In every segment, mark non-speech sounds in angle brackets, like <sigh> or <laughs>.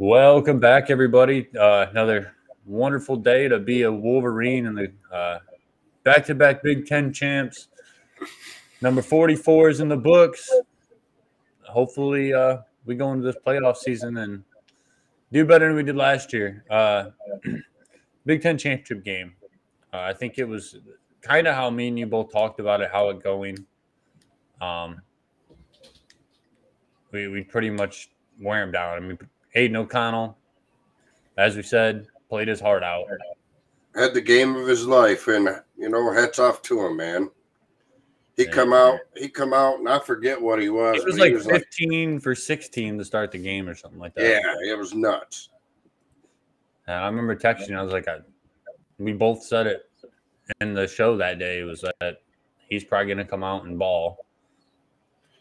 Welcome back, everybody. Uh, another wonderful day to be a Wolverine and the uh, back-to-back Big Ten champs. Number 44 is in the books. Hopefully, uh, we go into this playoff season and do better than we did last year. Uh, <clears throat> Big Ten championship game. Uh, I think it was kind of how me and you both talked about it, how it going. Um, we we pretty much wear them down. I mean, Aidan O'Connell, as we said, played his heart out. Had the game of his life, and you know, hats off to him, man. He Yeah. come out, he come out, and I forget what he was. It was but he like 15 for 16 to start the game or something like that. yeah, it was nuts. And I remember texting. I was like, I, we both said it in the show that day. Was that he's probably going to come out and ball.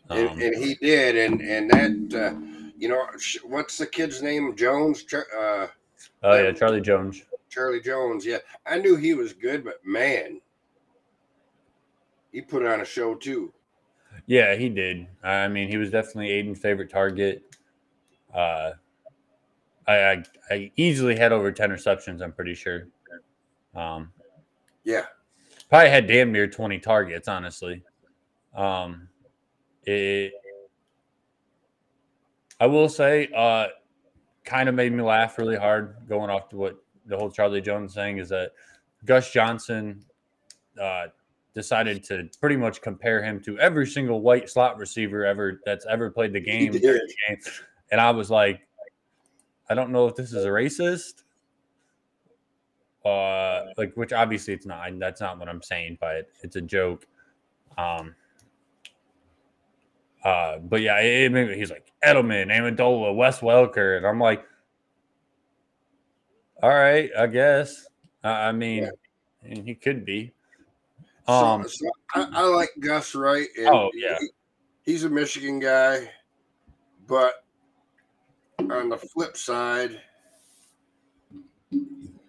Um, and, and he did, and and that, uh, you know, what's the kid's name? Jones, uh, oh yeah, Charlie Jones. Charlie Jones. Yeah, I knew he was good, but man, he put on a show too. Yeah, he did. I mean, he was definitely Aidan's favorite target. Uh, I, I I easily had over 10 receptions. I'm pretty sure. Um, Yeah, probably had damn near 20 targets, honestly. Um, it, I will say, uh, kind of made me laugh really hard going off to what the whole Charlie Jones thing is that Gus Johnson uh, decided to pretty much compare him to every single white slot receiver ever that's ever played the game. And I was like, I don't know if this is a racist uh like which obviously it's not. That's not what i'm saying but it's a joke. Um uh but yeah it, it he's like edelman amendola wes welker and i'm like all right i guess i, I mean Yeah. and he could be um so I, I like Gus right. And Oh, yeah. he- he's a Michigan guy, but on the flip side,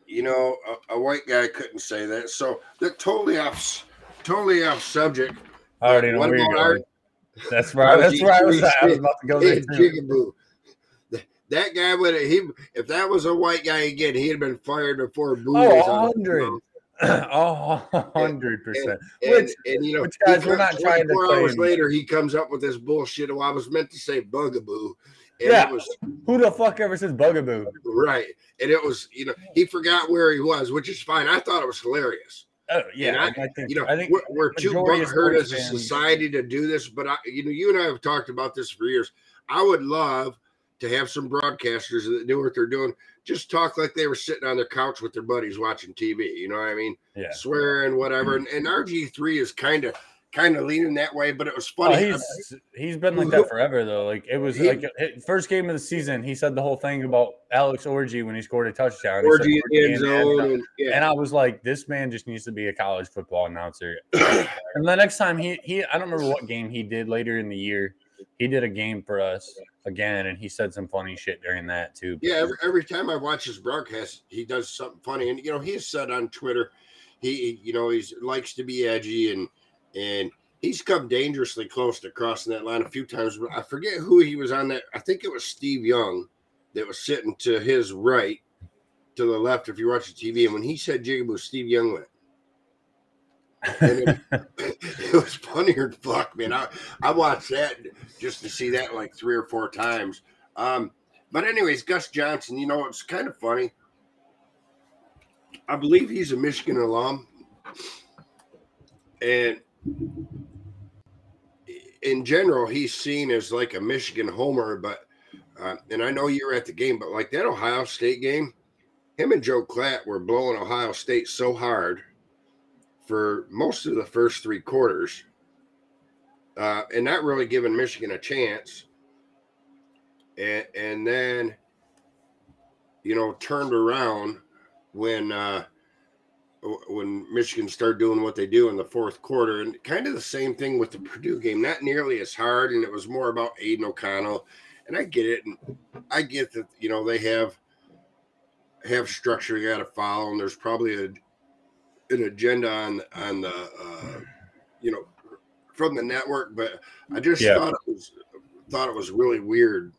you know, a, a white guy couldn't say that. So they're totally off, totally off subject. i already know where you're about our- going that's right that's right. i was i was about to go there too. That guy would have he if that was a white guy again, he'd have been fired before Boo. Oh, 100. field. <clears throat> oh 100 percent And, Which- and you know, which, guys, we're not trying to 24 hours later, he comes up with this bullshit. Well, I was meant to say bugaboo. And Yeah. it was who the fuck ever says bugaboo right. And it was, you know, he forgot where he was, which is fine. I thought it was hilarious. Oh yeah, And I- and I, think You know, I think we're, we're too hurt as a society to do this, but I, you know, you and I have talked about this for years. I would love to have some broadcasters that do what they're doing, just talk like they were sitting on their couch with their buddies watching TV. You know what I mean? yeah. Swearing, whatever. Mm-hmm. And, and RG three is kind of kind of leaning that way, but it was Oh, funny. he's he's been like that forever though. Like it was He- like first game of the season. He said the whole thing about Alex Orji when he scored a touchdown. He Orgy in the zone, and, yeah. And I was like, this man just needs to be a college football announcer. <clears throat> and the next time he he I don't remember what game he did later in the year. He did a game for us again, and he said some funny shit during that too. Yeah, every, every time I watch his broadcast, he does something funny, and you know he's said on Twitter, he he- you know he's likes to be edgy, and and he's come dangerously close to crossing that line a few times. But I forget who he was on that. I think it was Steve Young that was sitting to his right, to the left. If you watch the TV, and when he said Jigaboo, Steve Young went. And it, <laughs> <laughs> it was funnier than fuck, man. I, I watched that just to see that like three or four times. Um, but anyways, Gus Johnson, you know, it's kind of funny. I believe he's a Michigan alum, and in general, he's seen as like a Michigan homer. But uh, and I know you were at the game, but like that Ohio State game, him and Joe Klatt were blowing Ohio State so hard for most of the first three quarters, uh, and not really giving Michigan a chance. And and then, you know, turned around when uh, when Michigan started doing what they do in the fourth quarter, and kind of the same thing with the Purdue game. Not nearly as hard, and it was more about Aidan O'Connell. And I get it, and I get that you know they have have structure you got to follow, and there's probably a an agenda on on the uh, you know from the network, but I just Yeah. thought it was thought it was really weird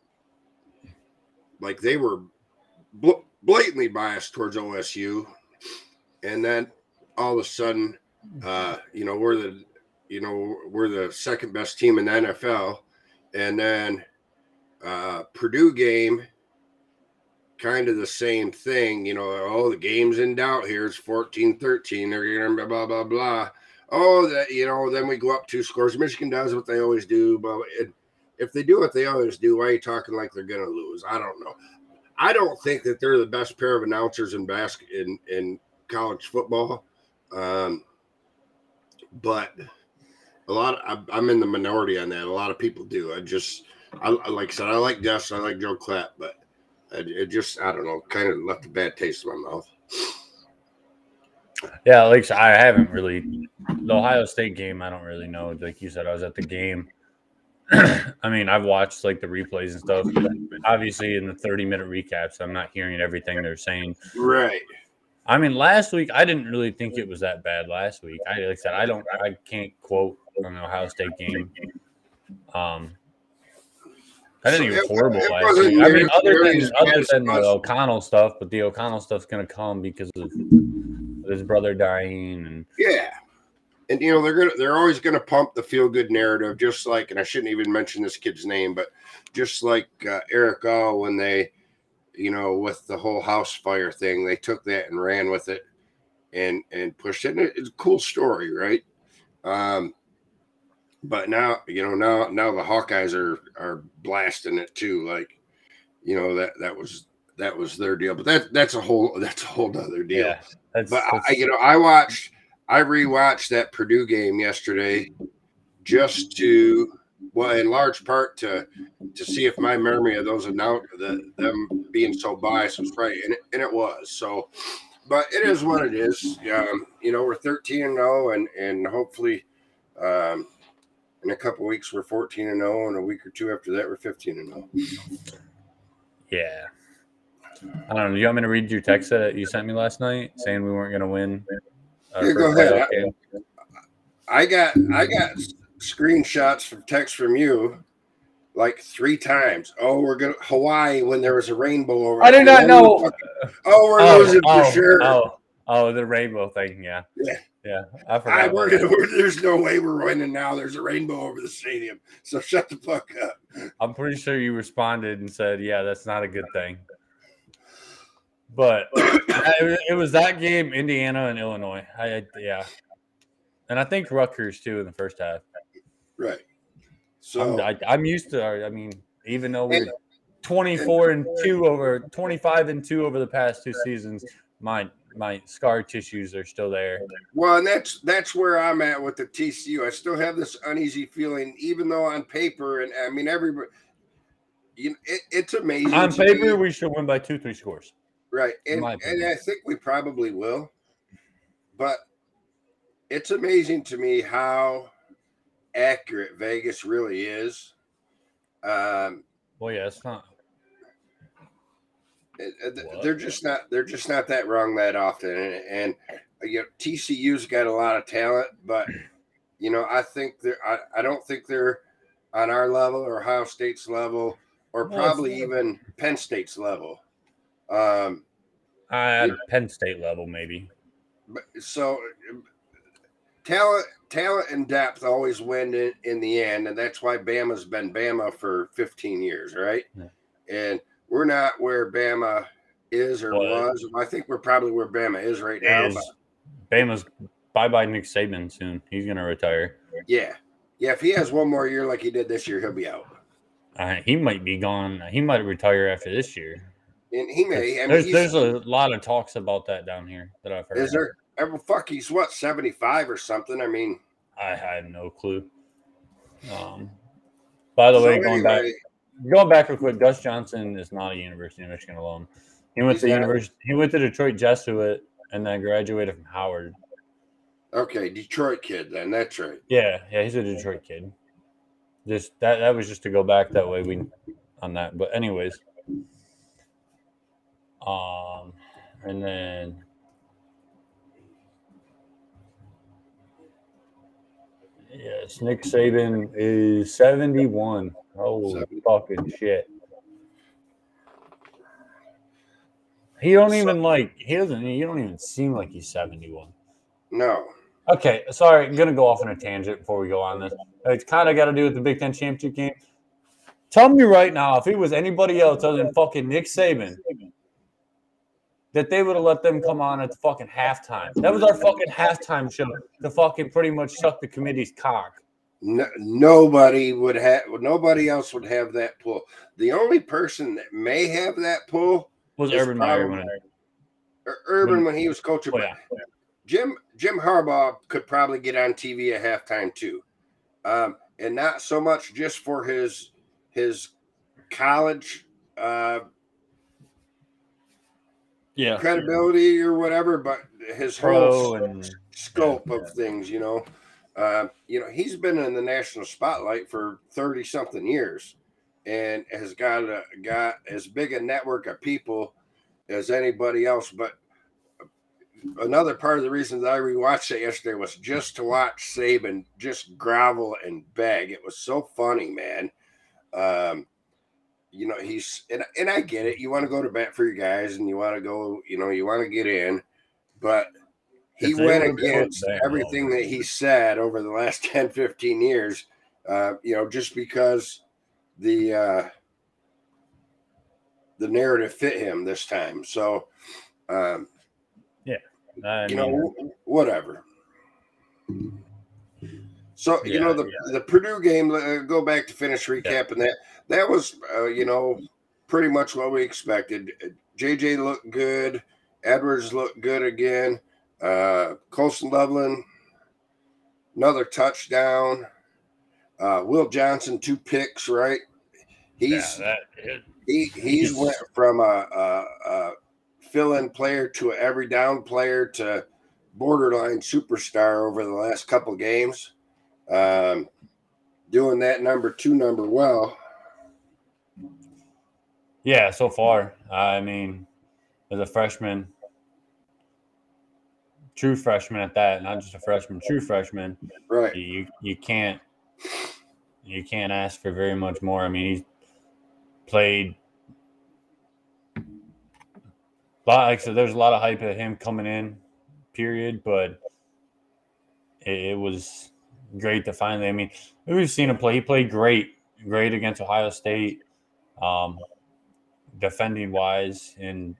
like they were bl- blatantly biased towards OSU, and then all of a sudden, uh, you know, we're the you know we're the second best team in the NFL, and then uh, Purdue game, kind of the same thing. You know, oh the game's in doubt here. It's 14-13. They're gonna blah blah blah blah. Oh, that you know, then we go up two scores. Michigan does what they always do, but if they do what they always do, why are you talking like they're gonna lose? I don't know. I don't think that they're the best pair of announcers in basket in in college football. Um, but a lot of, I'm in the minority on that. A lot of people do. I just, I like I said, I like Gus, I like Joe Klatt, but it, it just, I don't know, kind of left a bad taste in my mouth. Yeah, like I haven't really the Ohio State game. I don't really know. Like you said, I was at the game. <clears throat> I mean, I've watched like the replays and stuff. Obviously, in the 30 minute recaps, I'm not hearing everything they're saying. Right. I mean, last week I didn't really think it was that bad. Last week, I like I said, I don't, I can't quote from the Ohio State game. Um, I didn't even horrible it last week. I mean, other than other than the. O'Connell stuff, but the O'Connell stuff's gonna come because of his brother dying and Yeah. And you know they're gonna they're always gonna pump the feel good narrative, just like and I shouldn't even mention this kid's name, but just like uh, Erick All when they, you know, with the whole house fire thing, they took that and ran with it, and and pushed it. And it- it's a cool story, right? Um, but now you know now now the Hawkeyes are are blasting it too, like you know that that was that was their deal, but that that's a whole <laughs> that's a whole other deal. yeah, that's, But I, you know, I watched, I rewatched that Purdue game yesterday, just to, well, in large part to to see if my memory of those announce the them being so biased was right, and it, and it was. So, but it is what it is. Um, you know, we're thirteen and zero, and and hopefully, um, in a couple weeks we're fourteen and zero, and a week or two after that we're fifteen and oh. zero. yeah. I don't know. Do you want me to read your text that you sent me last night saying we weren't gonna win? uh, Yeah, go ahead. game? I got I got screenshots from text from you like three times. Oh, we're gonna Hawaii when there was a rainbow over. I did not know. Oh, we're Oh, losing oh, for sure. Oh, oh, the rainbow thing. Yeah, Yeah. yeah. I I, forgot. we're, we're- there's no way we're winning now. There's a rainbow over the stadium. So shut the fuck up. I'm pretty sure you responded and said, "Yeah, that's not a good thing." But it, it was that game, Indiana and Illinois. I, I yeah, and I think Rutgers too in the first half. Right. So I'm, I, I'm used to. I mean, even though we're And- 24 and two over 25 and two over the past two seasons, my my scar tissues are still there. well, and that's that's where I'm at with the TCU. I still have this uneasy feeling, even though on paper, and I mean everybody, you know, it, it's amazing. On paper, me. we should win by two, three scores. Right. And, and. I think we probably will. But it's amazing to me how accurate Vegas really is. Um, Well, yeah, it's not. it- it- What? they're just not they're just not that wrong that often. And, and you know, TCU's got a lot of talent, but you know, I think they're I, I don't think they're on our level or Ohio State's level or No, probably even Penn State's level. Um, At Penn State level, maybe. but so talent talent and depth always win in, in the end and that's why bama's been bama for 15 years right Yeah. and we're not where bama is or Well, was i think we're probably where bama is right now Is Bama's bye bye Nick Saban soon. He's gonna retire. yeah yeah if he has one more year like he did this year he'll be out Uh, he might be gone. He might retire after this year. and he may I mean, there's there's a lot of talks about that down here that I've heard. is there ever fuck he's what 75 or something i mean I had no clue. Um, by the so way, going back going back real quick, Gus Johnson is not a University of Michigan alum. He went to university. He went to Detroit Jesuit and then graduated from Howard. okay detroit kid then that's right Yeah, yeah, he's a Detroit kid. Just that that was just to go back that way we on that. But anyways. Um and then Yes, Nick Saban is 71. Oh 70. fucking shit. He don't even like he doesn't he don't even seem like he's 71. No. Okay, sorry, I'm gonna go off on a tangent before we go on this. It's kind of got to do with the Big Ten championship game. Tell me right now, if it was anybody else other than fucking Nick Saban, that they would have let them come on at the fucking halftime. That was our fucking halftime show to fucking pretty much suck the committee's cock. No, nobody would have. Nobody else would have that pull. The only person that may have that pull Was Urban Meyer when Ur- Urban when he was coaching. Oh, yeah. Jim Jim Harbaugh could probably get on TV at halftime too, um, and not so much just for his his college uh, Yeah. credibility or whatever, but his whole and scope yeah. of things. You know, uh, you know he's been in the national spotlight for thirty something years, and has got a got as big a network of people as anybody else. But another part of the reason that I rewatched it yesterday was just to watch Saban just grovel and beg. It was so funny, man. Um, you know, he's and, and I get it. You want to go to bat for your guys and you want to go, you know, you want to get in, but he went against everything that he said over the last <laughs> 10, 15 years, uh, you know, just because the uh the narrative fit him this time. So um I you mean, know, whatever. So you know the the Purdue game. Uh, go back to finish recapping that. That was uh, you know pretty much what we expected. JJ looked good. Edwards looked good again. Uh, Colston Loveland, another touchdown. Uh, Will Johnson, two picks. Right. He's yeah, that, he he's went from a, a, a fill-in player to an every down player to borderline superstar over the last couple games. Um, doing that number two number well. Yeah, so far. I mean, as a freshman, true freshman at that, not just a freshman, true freshman, Right. you you can't you can't ask for very much more. I mean, he's played a lot. Like I said, there's a lot of hype at him coming in, period. But it, it was great to finally. I mean, we've seen him play. He played great, great against Ohio State, um, defending wise, and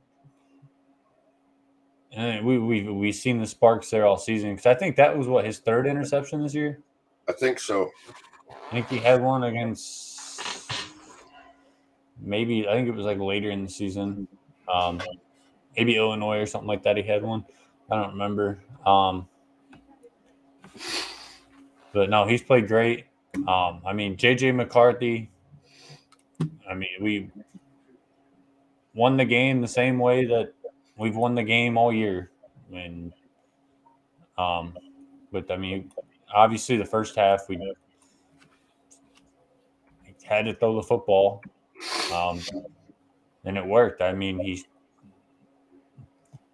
and we we we seen the sparks there all season. Because I think that was what his third interception this year. I think so. I think he had one against maybe I think it was like later in the season. Um, maybe Illinois or something like that. He had one. I don't remember. Um, but no, he's played great. Um, I mean, JJ McCarthy. I mean, we won the game the same way that we've won the game all year. And um, but I mean, obviously the first half we had to throw the football, um, and it worked. I mean, he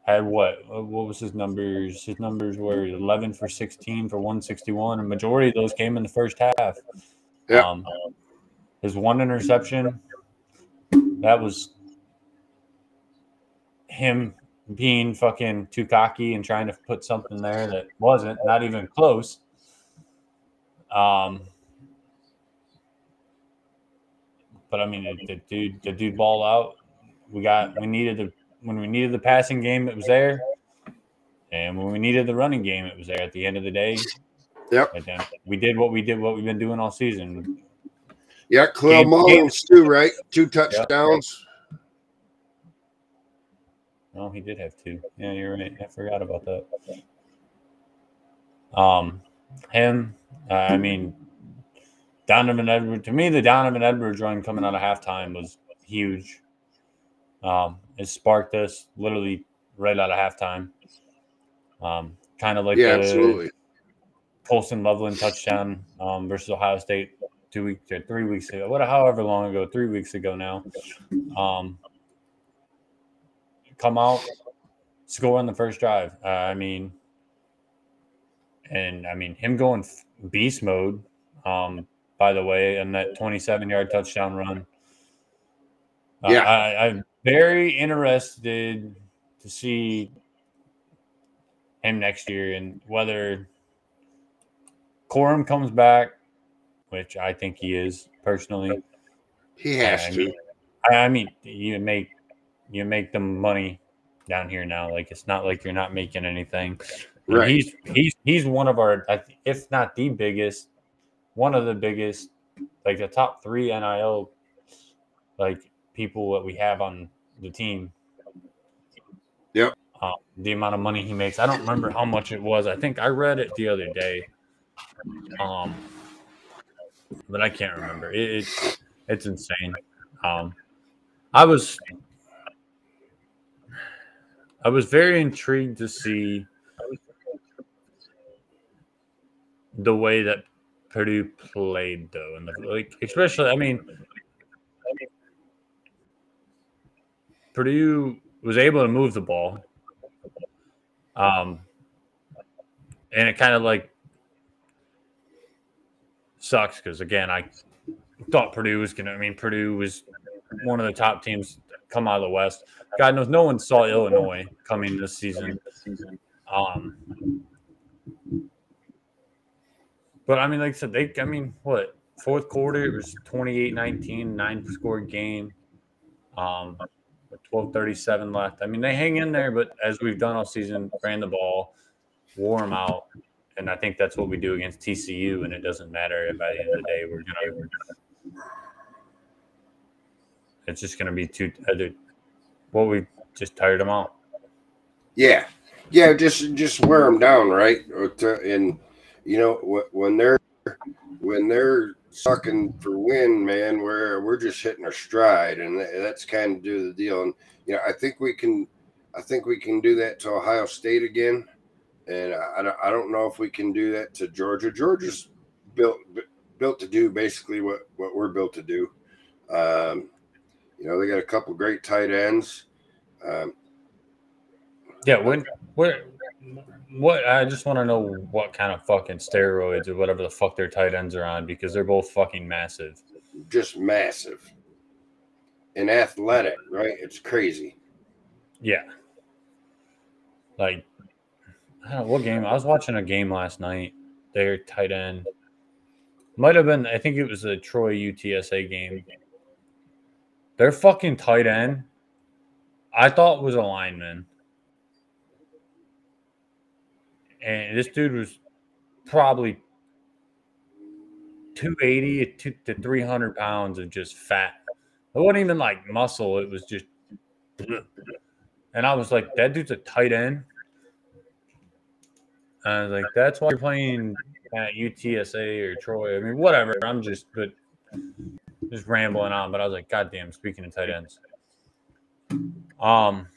had what? What was his numbers? His numbers were eleven for sixteen for one sixty one. A majority of those came in the first half. Yeah. Um, his one interception, that was him being fucking too cocky and trying to put something there that wasn't, not even close. Um, but I mean, the, the dude, the dude ball out. We got, we needed the when we needed the passing game, it was there, and when we needed the running game, it was there. At the end of the day, Yep. we did what we did, what we've been doing all season. Yeah, Kalel Mullings too, right? Two touchdowns. Oh, he did have two. Yeah, you're right. I forgot about that. Um, him. Uh, I mean, Donovan Edwards. To me, the Donovan Edwards run coming out of halftime was huge. Um, it sparked us literally right out of halftime. Um, kind of like yeah, the absolutely. Colston Loveland touchdown um, versus Ohio State two weeks or three weeks ago, what however long ago, three weeks ago now. Um, come out, score on the first drive. Uh, I mean, and I mean him going beast mode. Um, by the way, and that 27 yard touchdown run. Uh, Yeah. I, I've very interested to see him next year and whether Corum comes back, which I think he is personally. He has I to. I mean, you make you make the money down here now. Like it's not like you're not making anything. Right. He's he's he's one of our, if not the biggest, one of the biggest, like the top three NIL, like people that we have on the team. Yep. Uh, the amount of money he makes, I don't remember how much it was. I think I read it the other day. Um, but I can't remember. It, it's it's insane. Um, I was I was very intrigued to see the way that Purdue played, though, and like especially, I mean, Purdue was able to move the ball, um, and it kind of like sucks because again, I thought Purdue was gonna. I mean, Purdue was one of the top teams come out of the West. God knows, no one saw Illinois coming this season. Um, but I mean, like I said, they, I mean, what, fourth quarter, it was 28 19, nine score game, um, 12 37 left. I mean, they hang in there, but as we've done all season, ran the ball, wore them out. And I think that's what we do against TCU, and it doesn't matter. By the end of the day, we're we're gonna it's just gonna be too. Uh, what we just tired them out. Yeah, yeah. Just just wear them down, right? And you know when they're when they're sucking for wind, man, we're we're just hitting our stride, and that's kind of do the deal. And you know, I think we can, I think we can do that to Ohio State again, and I, I don't know if we can do that to Georgia. Georgia's built built to do basically what what we're built to do. Um, you know, they got a couple great tight ends. Um, Yeah, when where what I just want to know what kind of fucking steroids or whatever the fuck their tight ends are on because they're both fucking massive. just massive and athletic, right? It's crazy. Yeah. Like I don't know what game I was watching a game last night. Their tight end might have been I think it was a Troy UTSA game. Their fucking tight end I thought was a lineman. And this dude was probably 280 to to 300 pounds of just fat. It wasn't even like muscle, it was just <clears throat> and I was like, that dude's a tight end. And I was like, that's why you're playing at UTSA or Troy. I mean, whatever. I'm just, but just rambling on. But I was like, God damn, speaking of tight ends. Um,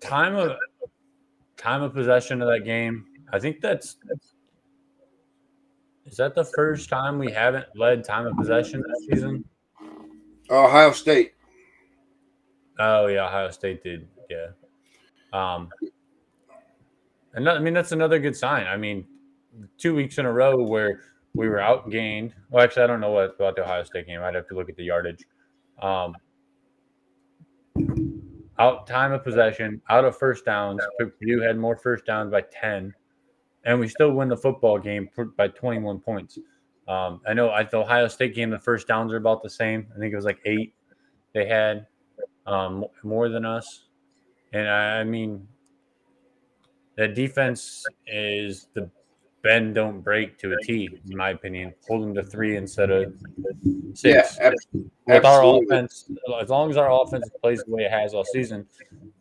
time of time of possession of that game. I think that's is that the first time we haven't led time of possession this season? Ohio State. Oh yeah, Ohio State did. Yeah. Um, and I mean that's another good sign. I mean, two weeks in a row where we were outgained. Well, actually, I don't know what about the Ohio State game. I'd have to look at the yardage. Um, out time of possession, out of first downs. Purdue had more first downs by ten, and we still win the football game by twenty-one points. Um, I know at the Ohio State game, the first downs are about the same. I think it was like eight they had um, more than us. And I, I mean, that defense is the bend don't break to a T, in my opinion. Hold them to three instead of Yeah, six. With our offense, as long as our offense plays the way it has all season,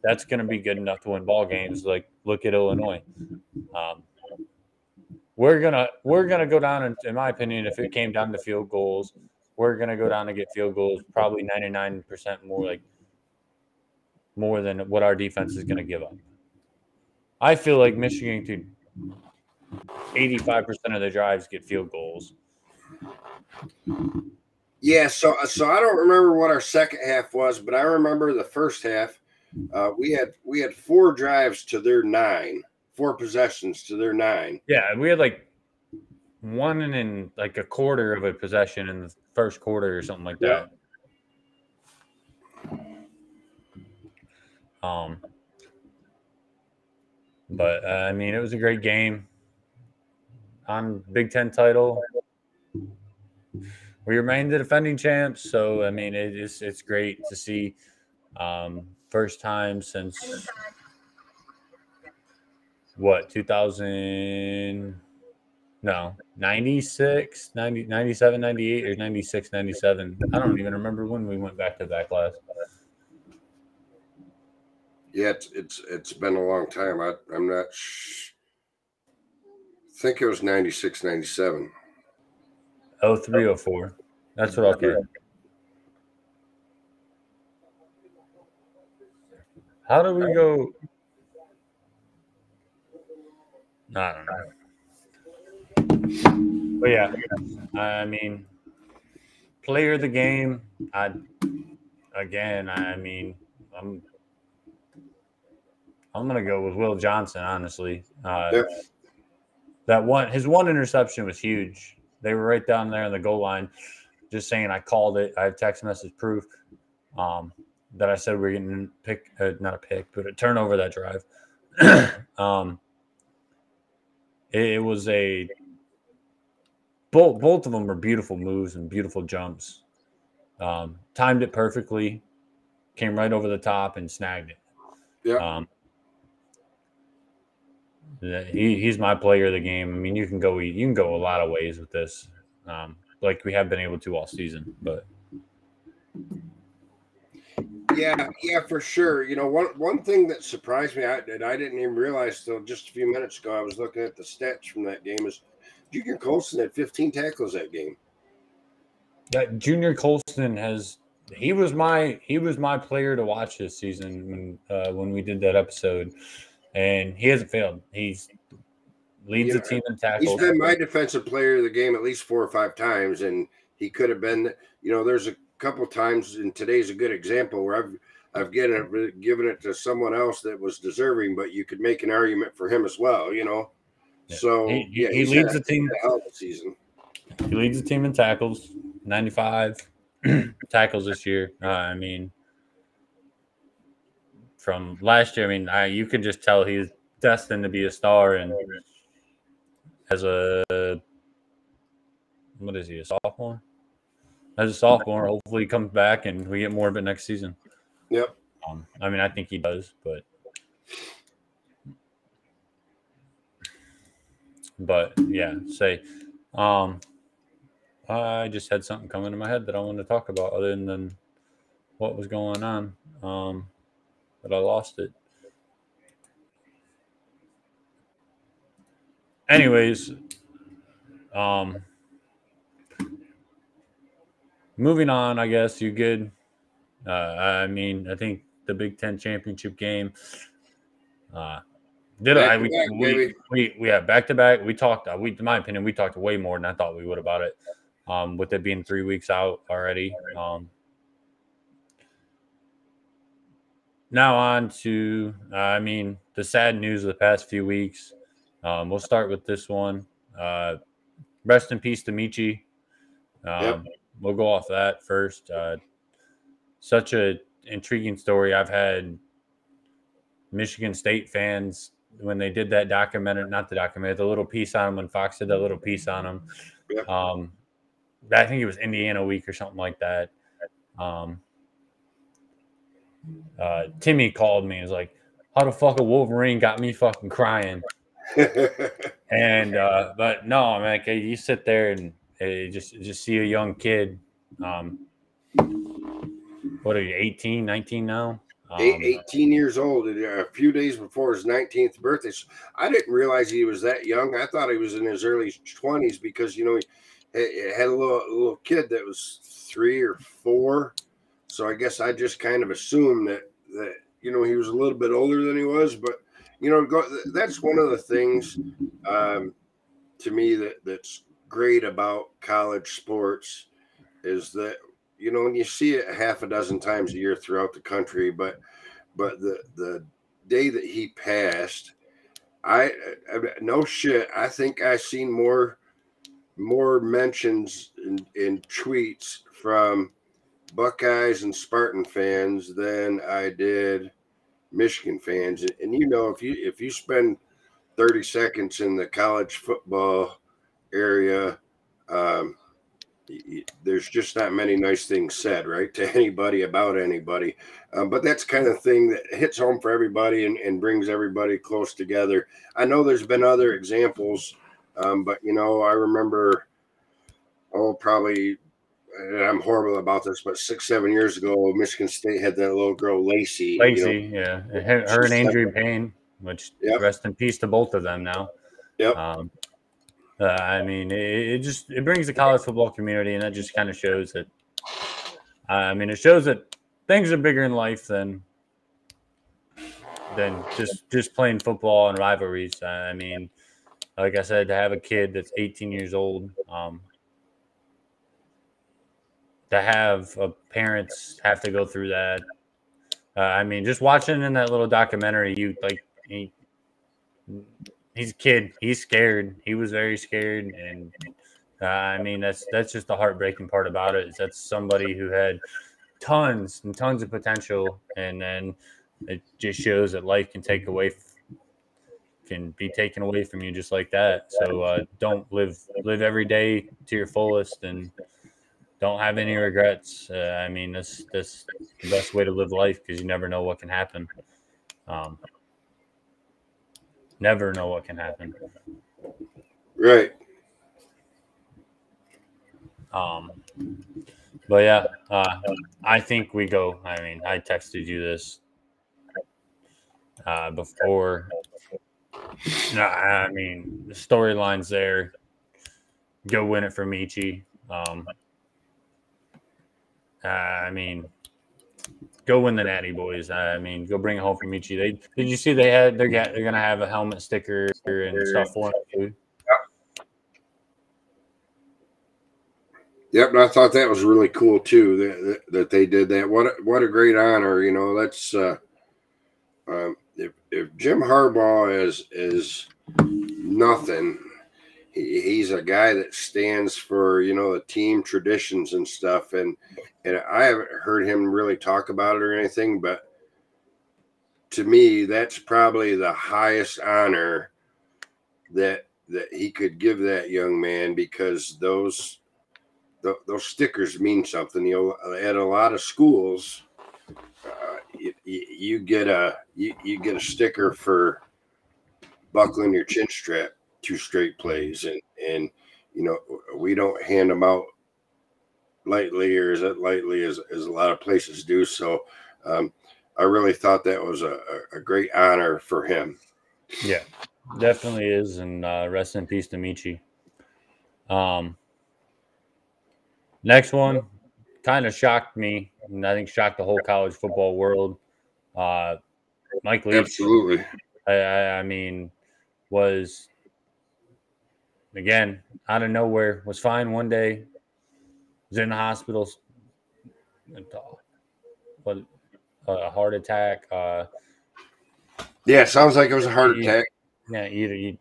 that's going to be good enough to win ball games. Like look at Illinois. Um, we're gonna we're gonna go down, in, in my opinion, if it came down to field goals, we're gonna go down to get field goals probably ninety nine percent more like more than what our defense is gonna give up. I feel like Michigan could eighty five percent of the drives get field goals. Yeah, so so I don't remember what our second half was, but I remember the first half. Uh, we had we had four drives to their nine, four possessions to their nine. Yeah, we had like one and in like a quarter of a possession in the first quarter or something like that. Um, but uh, I mean, it was a great game on Big Ten title. We remain the defending champs, so I mean, it is it's great to see. Um, first time since what 2000 no 96 90, 97 98 or 96 97 i don't even remember when we went back to that class yeah it's it's, it's been a long time I, i'm not sh- I think it was 96 97 03 04 that's what okay how do we go I don't know. But yeah, I mean, player of the game. I again, I mean, I'm I'm gonna go with Will Johnson. Honestly, uh, Yeah. That one his one interception was huge. They were right down there on the goal line, just saying I called it. I have text message proof um, that I said we are getting pick, uh, not a pick, but a turnover that drive. <clears throat> um, it, it was a both both of them were beautiful moves and beautiful jumps. Um, timed it perfectly, came right over the top and snagged it. Yeah. Um, yeah, he, he's my player of the game. I mean, you can go you can go a lot of ways with this, um, like we have been able to all season. But Yeah, yeah, for sure. You know, one one thing that surprised me, I, that I didn't even realize till just a few minutes ago, I was looking at the stats from that game. Is Junior Colson had 15 tackles that game. that Junior Colson has he was my he was my player to watch this season when uh, when we did that episode, and he hasn't failed. He's leads the team in He's tackles. been my defensive player of the game at least four or five times, and he could have been. You know, there's a couple times, and today's a good example where I've I've given it given it to someone else that was deserving, but you could make an argument for him as well. You know, Yeah. so He, he, yeah, he leads the team. a hell of a season. He leads the team in tackles, 95 <clears throat> tackles this year. Uh, I mean, from last year, I mean, I, you can just tell he's destined to be a star. And as a, what is he, a sophomore? As a sophomore, hopefully he comes back and we get more of it next season. Yep. Um, I mean, I think he does, but. But yeah, say, um, I just had something come into my head that I wanted to talk about other than what was going on. Um, but I lost it. Anyways, um, moving on, I guess you good. Uh, I mean, I think the Big Ten championship game. Uh, did I? We, we, we we have back to back. We talked. Uh, we, in my opinion, we talked way more than I thought we would about it. Um, with it being three weeks out already. Um, now on to, uh, I mean, the sad news of the past few weeks. Um, we'll start with this one. Uh, rest in peace to Michi. Um, Yep. We'll go off that first. Uh, such a intriguing story. I've had Michigan State fans when they did that documentary, not the documentary, the little piece on him when Fox did that little piece on him. Yep. Um, I think it was Indiana week or something like that. Um, uh, Timmy called me. He's like, "How the fuck a Wolverine got me fucking crying?" <laughs> And uh, but no, I'm like, you sit there and uh, just just see a young kid. Um, what are you, 18, 19 now? Um, 18 years old, a few days before his 19th birthday. So I didn't realize he was that young. I thought he was in his early 20s because, you know, he had a little, a little kid that was three or four. So I guess I just kind of assumed that, that you know, he was a little bit older than he was. But, you know, go, that's one of the things um, to me that, that's great about college sports is that you know, you see it half a dozen times a year throughout the country, but but the the day that he passed, I, I no shit, I think I seen more more mentions in, in tweets from Buckeyes and Spartan fans than I did Michigan fans, and you know if you if you spend 30 seconds in the college football area, um, there's just not many nice things said, right, <laughs> to anybody about anybody. Um, but that's kind of thing that hits home for everybody and, and, brings everybody close together. I know there's been other examples, um, but you know, I remember, oh, probably I'm horrible about this, but six, seven years ago, Michigan State had that little girl, Lacey. Lacey, you know, yeah. Her, and Andrew Payne, which yep. rest in peace to both of them now. Yep. Um, uh, I mean, it, it, just it brings the college football community, and that just kind of shows that. Uh, I mean, it shows that things are bigger in life than than just just playing football and rivalries. I mean, like I said, to have a kid that's 18 years old, um, to have uh, parents have to go through that. Uh, I mean, just watching in that little documentary, you like he, he's a kid. He's scared. He was very scared, and uh, I mean that's that's just the heartbreaking part about it. Is that's somebody who had tons and tons of potential, and then it just shows that life can take away can be taken away from you just like that. So uh, don't live live every day to your fullest and don't have any regrets. Uh, I mean, this this the best way to live life because you never know what can happen. Um, never know what can happen. Right. Um, but yeah, uh, I think we go. I mean, I texted you this uh, before. No, I mean, the storyline's there. Go win it for Michi. Um, uh, I mean, go win the Natty Boys. I mean, go bring it home from Meechie. They did you see they had they're they're gonna have a helmet sticker and stuff for them Yep, and I thought that was really cool too that, that they did that. What a, what a great honor, you know. That's uh, um, if if Jim Harbaugh is is nothing he's a guy that stands for you know the team traditions and stuff and and i haven't heard him really talk about it or anything but to me that's probably the highest honor that that he could give that young man because those those stickers mean something. You know at a lot of schools uh, you, you, get a you, you get a sticker for buckling your chin strap two straight plays, and and you know we don't hand them out lightly or as lightly as, as a lot of places do. So um, I really thought that was a, a great honor for him. Yeah, definitely is, and uh, rest in peace to Meechie. Um, next one kind of shocked me, and I think shocked the whole college football world. Uh, Mike Leach, absolutely. I, I mean, was again out of nowhere was fine one day was in the hospital but a heart attack uh yeah sounds like it was a heart attack. Yeah either you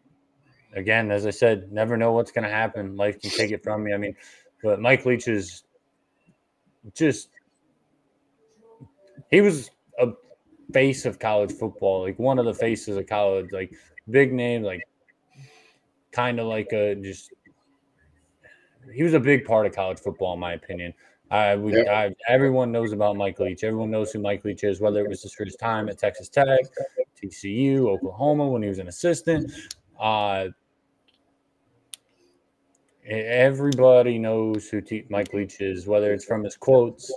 again as i said never know what's going to happen. Life can take it from me i mean but mike leach is just he was a face of college football like one of the faces of college like big name like kind of like a just he was a big part of college football, in my opinion. I would, yeah. I, everyone knows about Mike Leach. Everyone knows who Mike Leach is, whether it was his first time at Texas Tech, TCU, Oklahoma when he was an assistant. Uh, everybody knows who T- Mike Leach is, whether it's from his quotes,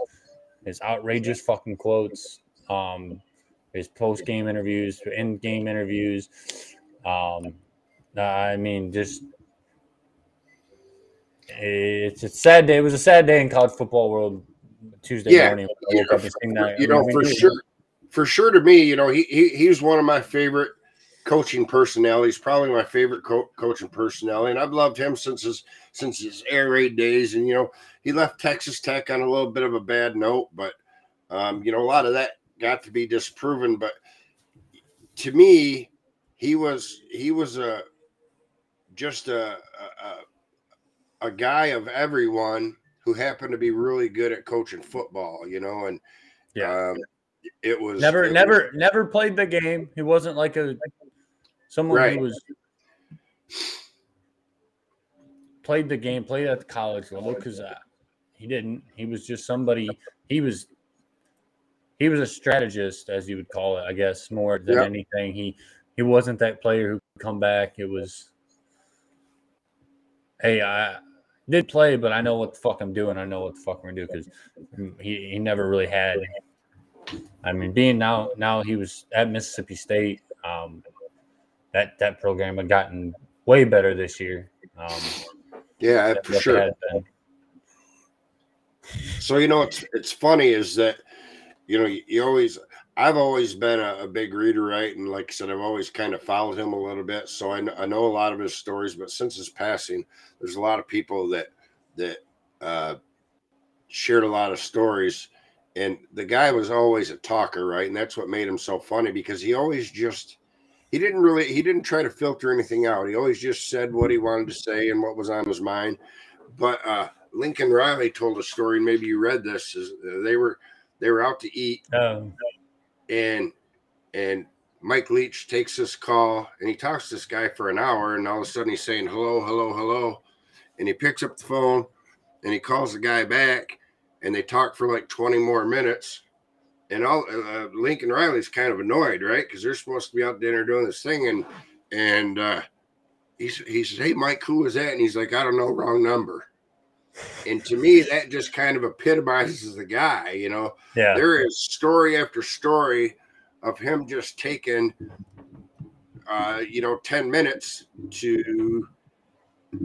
his outrageous fucking quotes, um, his post game interviews, in game interviews, um, I mean, just it's a sad day. It was a sad day in college football world Tuesday yeah, morning. Yeah, that. You know, for sure, for sure. To me, you know, he, he he's one of my favorite coaching personalities. Probably my favorite co- coaching personality, and I've loved him since his since his air raid days. And you know, he left Texas Tech on a little bit of a bad note, but um, you know, a lot of that got to be disproven. But to me, he was he was a just a, a, a guy of everyone who happened to be really good at coaching football, you know, and yeah, um, it was never, it never, was- never played the game. He wasn't like a someone Right. who was played the game, played at the college level because uh, he didn't. He was just somebody. He was he was a strategist, as you would call it, I guess, more than Yep. anything. He he wasn't that player who could come back. It was, hey, I did play, but I know what the fuck I'm doing. I know what the fuck I'm gonna do because he, he never really had. I mean, being now now he was at Mississippi State. Um, that that program had gotten way better this year. Um, yeah, for sure. So you know, it's it's funny is that you know you, you always I've always been a, a big reader, right? And like I said, I've always kind of followed him a little bit, so I, kn- I know a lot of his stories. But since his passing, there's a lot of people that that uh, shared a lot of stories, and the guy was always a talker, right? And that's what made him so funny because he always just he didn't really he didn't try to filter anything out. He always just said what he wanted to say and what was on his mind. But uh, Lincoln Riley told a story, maybe you read this. Is uh, they were they were out to eat, Um, and and Mike Leach takes this call, and he talks to this guy for an hour, and all of a sudden he's saying hello, hello, hello, and he picks up the phone, and he calls the guy back, and they talk for like twenty more minutes, and all uh, Lincoln Riley's kind of annoyed, right? Because they're supposed to be out dinner doing this thing, and and uh, he he says, "Hey, Mike, who is that?" And he's like, "I don't know, wrong number." And to me, that just kind of epitomizes the guy, you know. yeah, There is story after story of him just taking, uh, you know, ten minutes to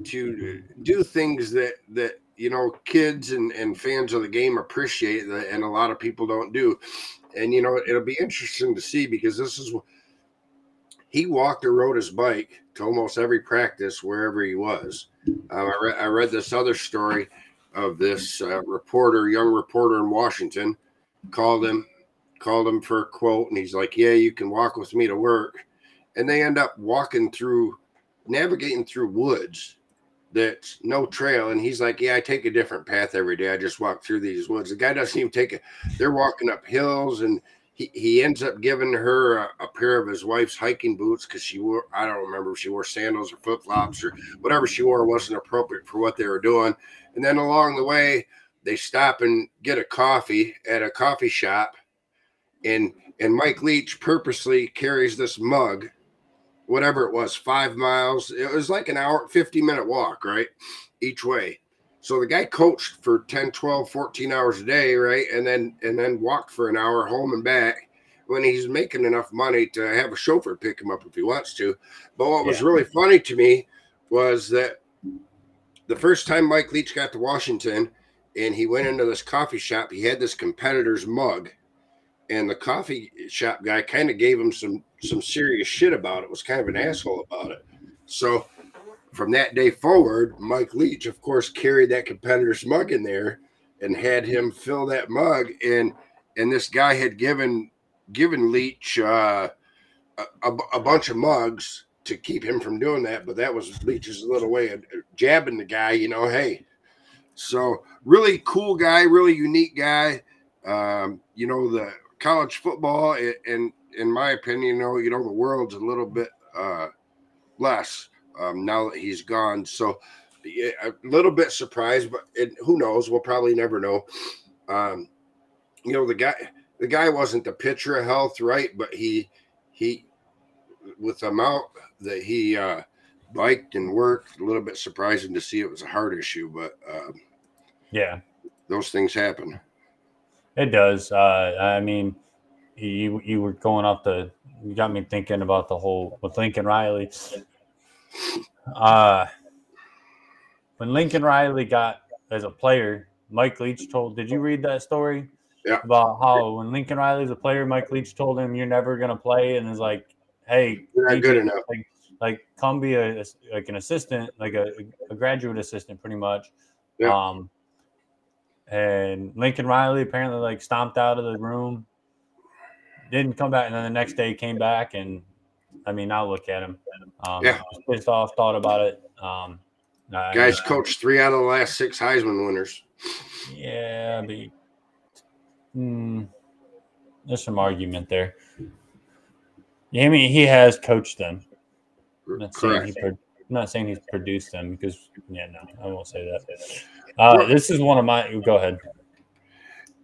to do things that that you know kids and and fans of the game appreciate, that- and a lot of people don't do. And you know, it'll be interesting to see because this is he walked or rode his bike to almost every practice wherever he was. Um, I, re- I read this other story of this uh, reporter, young reporter in Washington, called him, called him for a quote, and he's like, "Yeah, you can walk with me to work," and they end up walking through, navigating through woods that's no trail, and he's like, "Yeah, I take a different path every day. I just walk through these woods." The guy doesn't even take it; they're walking up hills and he, he ends up giving her a, a pair of his wife's hiking boots because she wore I don't remember if she wore sandals or flip flops or whatever she wore wasn't appropriate for what they were doing. And then along the way, they stop and get a coffee at a coffee shop, and and Mike Leach purposely carries this mug, whatever it was, five miles. It was like an hour, 50 minute walk, right? Each way. So the guy coached for 10, 12, 14 hours a day, right? And then and then walked for an hour home and back when he's making enough money to have a chauffeur pick him up if he wants to. But what was really funny to me was that the first time Mike Leach got to Washington and he went into this coffee shop, he had this competitor's mug. And the coffee shop guy kind of gave him some some serious shit about it, was kind of an asshole about it. So from that day forward, Mike Leach, of course, carried that competitor's mug in there and had him fill that mug. And and this guy had given given Leach uh, a, a, bunch of mugs to keep him from doing that. But that was Leach's little way of jabbing the guy, you know, hey. So really cool guy, really unique guy. Um, you know, the college football, and in my opinion, you know, you know, the world's a little bit uh, less um, now that he's gone. So a little bit surprised, but it, who knows? We'll probably never know. Um, you know, the guy, the guy wasn't the pitcher of health, right? But he, he, with the amount that he uh, biked and worked, a little bit surprising to see it was a heart issue, but uh, yeah, those things happen. it does. Uh, I mean, you you were going off the. You got me thinking about the whole with Lincoln Riley. Uh, when Lincoln Riley got as a player, Mike Leach told. Did you read that story? Yeah. About how when Lincoln Riley's a player, Mike Leach told him, "You're never gonna play," and is like, "Hey, You're not good enough. Like, like come be a like an assistant, like a, a graduate assistant, pretty much." Yeah. Um, and Lincoln Riley apparently like stomped out of the room, didn't come back, and then the next day came back, and I mean, now look at him. Um, Yeah. pissed off, thought about it. Um, I- Guys coached three out of the last six Heisman winners. Yeah, but mm, there's some argument there. I mean he has coached them. I'm not saying he I'm not saying he's produced them because yeah, no, I won't say that. Uh, this is one of my. Go ahead.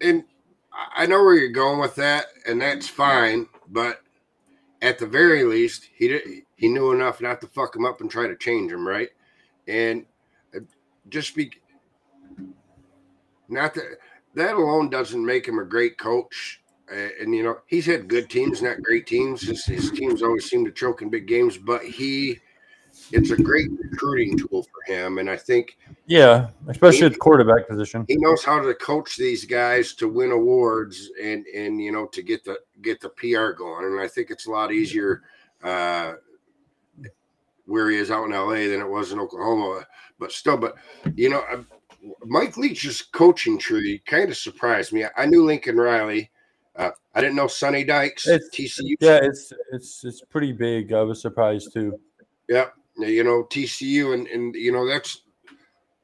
and I- I know where you're going with that, and that's fine. But at the very least, he did, he knew enough not to fuck him up and try to change him, right? And uh, just be not that that alone doesn't make him a great coach. Uh, and you know he's had good teams, not great teams. His, his teams always seem to choke in big games, but he it's a great recruiting tool for him. And I think Yeah, especially at the quarterback position. he knows how to coach these guys to win awards and and you know to get the get the PR going. And I think it's a lot easier uh, where he is out in LA than it was in Oklahoma. But still, but you know, I, Mike Leach's coaching tree kind of surprised me. I knew Lincoln Riley. Uh, I didn't know Sonny Dykes. It's- TCU. Yeah, it's it's it's pretty big. I was surprised too. Yep. You know, TCU and and you know that's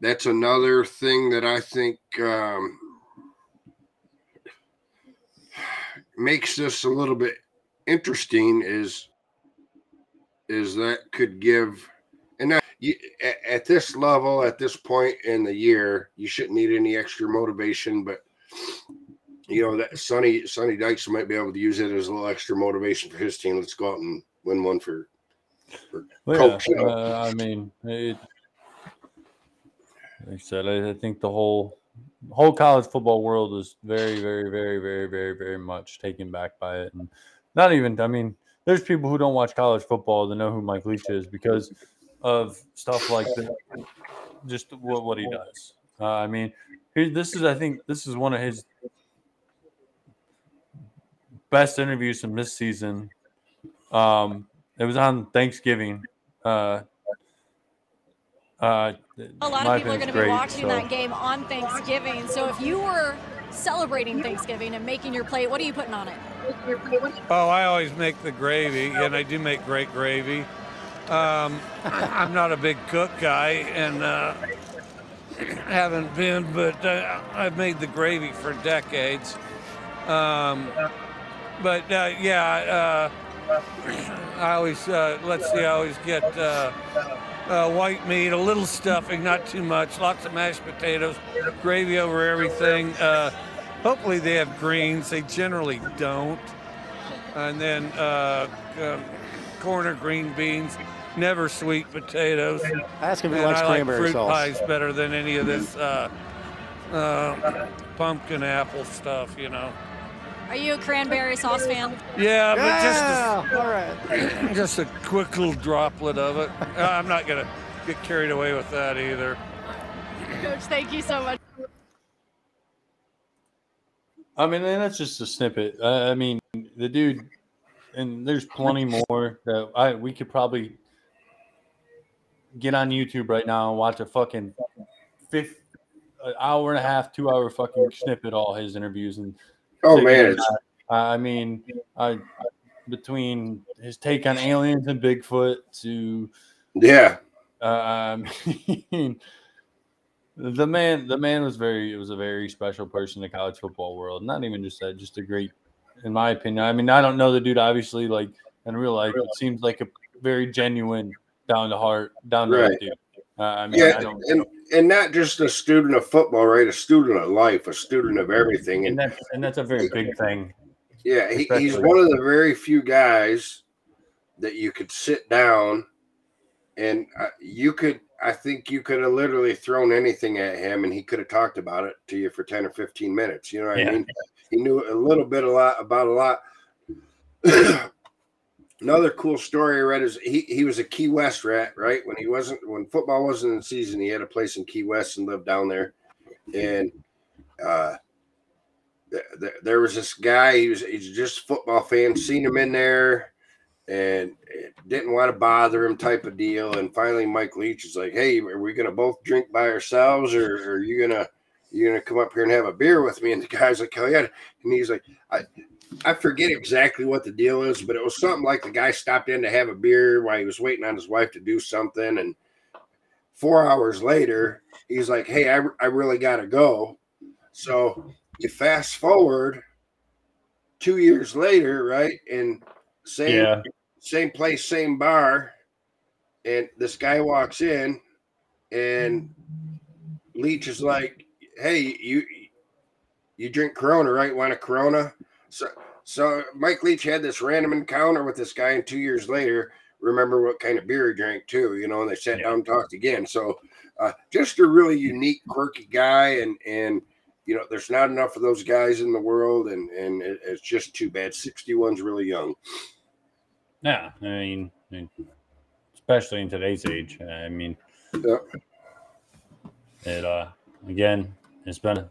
that's another thing that I think um makes this a little bit interesting is is that could give and that you, at, at this level at this point in the year you shouldn't need any extra motivation but you know that Sonny Sonny Dykes might be able to use it as a little extra motivation for his team. Let's go out and win one for Well, yeah, uh, I mean, it, like I said, I, I think the whole whole college football world is very, very, very, very, very, very much taken back by it, and not even. I mean, there's people who don't watch college football that know who Mike Leach is because of stuff like that, just what what he does. Uh, I mean, here, this is I think this is one of his best interviews from this season. Um, it was on Thanksgiving. Uh, uh, A lot of people are going to be great, watching so- that game on Thanksgiving. So if you were celebrating Thanksgiving and making your plate, what are you putting on it? Oh, I always make the gravy, and I do make great gravy. Um, <coughs> I'm not a big cook guy, and uh, <coughs> haven't been, but uh, I've made the gravy for decades. Um, but uh, yeah, uh, I always uh, let's see, I always get uh, uh, white meat, a little stuffing, not too much, lots of mashed potatoes, gravy over everything. Uh, hopefully, they have greens. They generally don't and then uh, uh, corn or green beans, never sweet potatoes. Ask him if he likes I like fruit sauce. pies better than any of this uh, uh, pumpkin apple stuff, you know. Are you a cranberry sauce fan? Yeah, Yeah, all right. but just a, just a quick little droplet of it. Uh, I'm not gonna get carried away with that either. Coach, thank you so much. I mean, and that's just a snippet. I, I mean, the dude, and there's plenty more that I we could probably get on YouTube right now and watch a fucking fifth, an hour and a half, two hour fucking snippet all his interviews and. Oh man. I mean, I between his take on aliens and Bigfoot to yeah. uh, <laughs> I mean, the man, the man was very, it was a very special person in the college football world. Not even just that, just a great, in my opinion. I mean, I don't know the dude, obviously, like in real life, it seems like a very genuine, down to heart, down to Right. dude. Uh, I mean, Yeah, I don't, and and not just a student of football, right? A student of life, a student of everything. and And that's and that's a very big thing. yeah, he, he's one of the very few guys that you could sit down and uh, you could. I think you could have literally thrown anything at him, and he could have talked about it to you for ten or fifteen minutes. You know what Yeah. I mean? He knew a little bit a lot about a lot. Another cool story I read is he, he was a Key West rat, right? When he wasn't when football wasn't in season, he had a place in Key West and lived down there. And uh th- th- there was this guy, he was he's just a football fan, seen him in there and didn't want to bother him type of deal. And finally Mike Leach is like, Hey, are we gonna both drink by ourselves or, or are you gonna you gonna come up here and have a beer with me? And the guy's like, Hell yeah. And he's like, I I forget exactly what the deal is, but it was something like the guy stopped in to have a beer while he was waiting on his wife to do something. And four hours later, he's like, Hey, I, I really got to go. So you fast forward two years later, right? And same Yeah. same place, same bar, and this guy walks in, and Leach is like, "Hey, you you drink Corona, right? Want a Corona?" So so Mike Leach had this random encounter with this guy, and two years later, remember what kind of beer he drank too, you know, and they sat Yeah. down and talked again. So uh, just a really unique, quirky guy, and and you know, there's not enough of those guys in the world, and and it, it's just too bad. 61's really young. Yeah, I mean, I mean, especially in today's age. I mean, Yeah. it uh again, it's been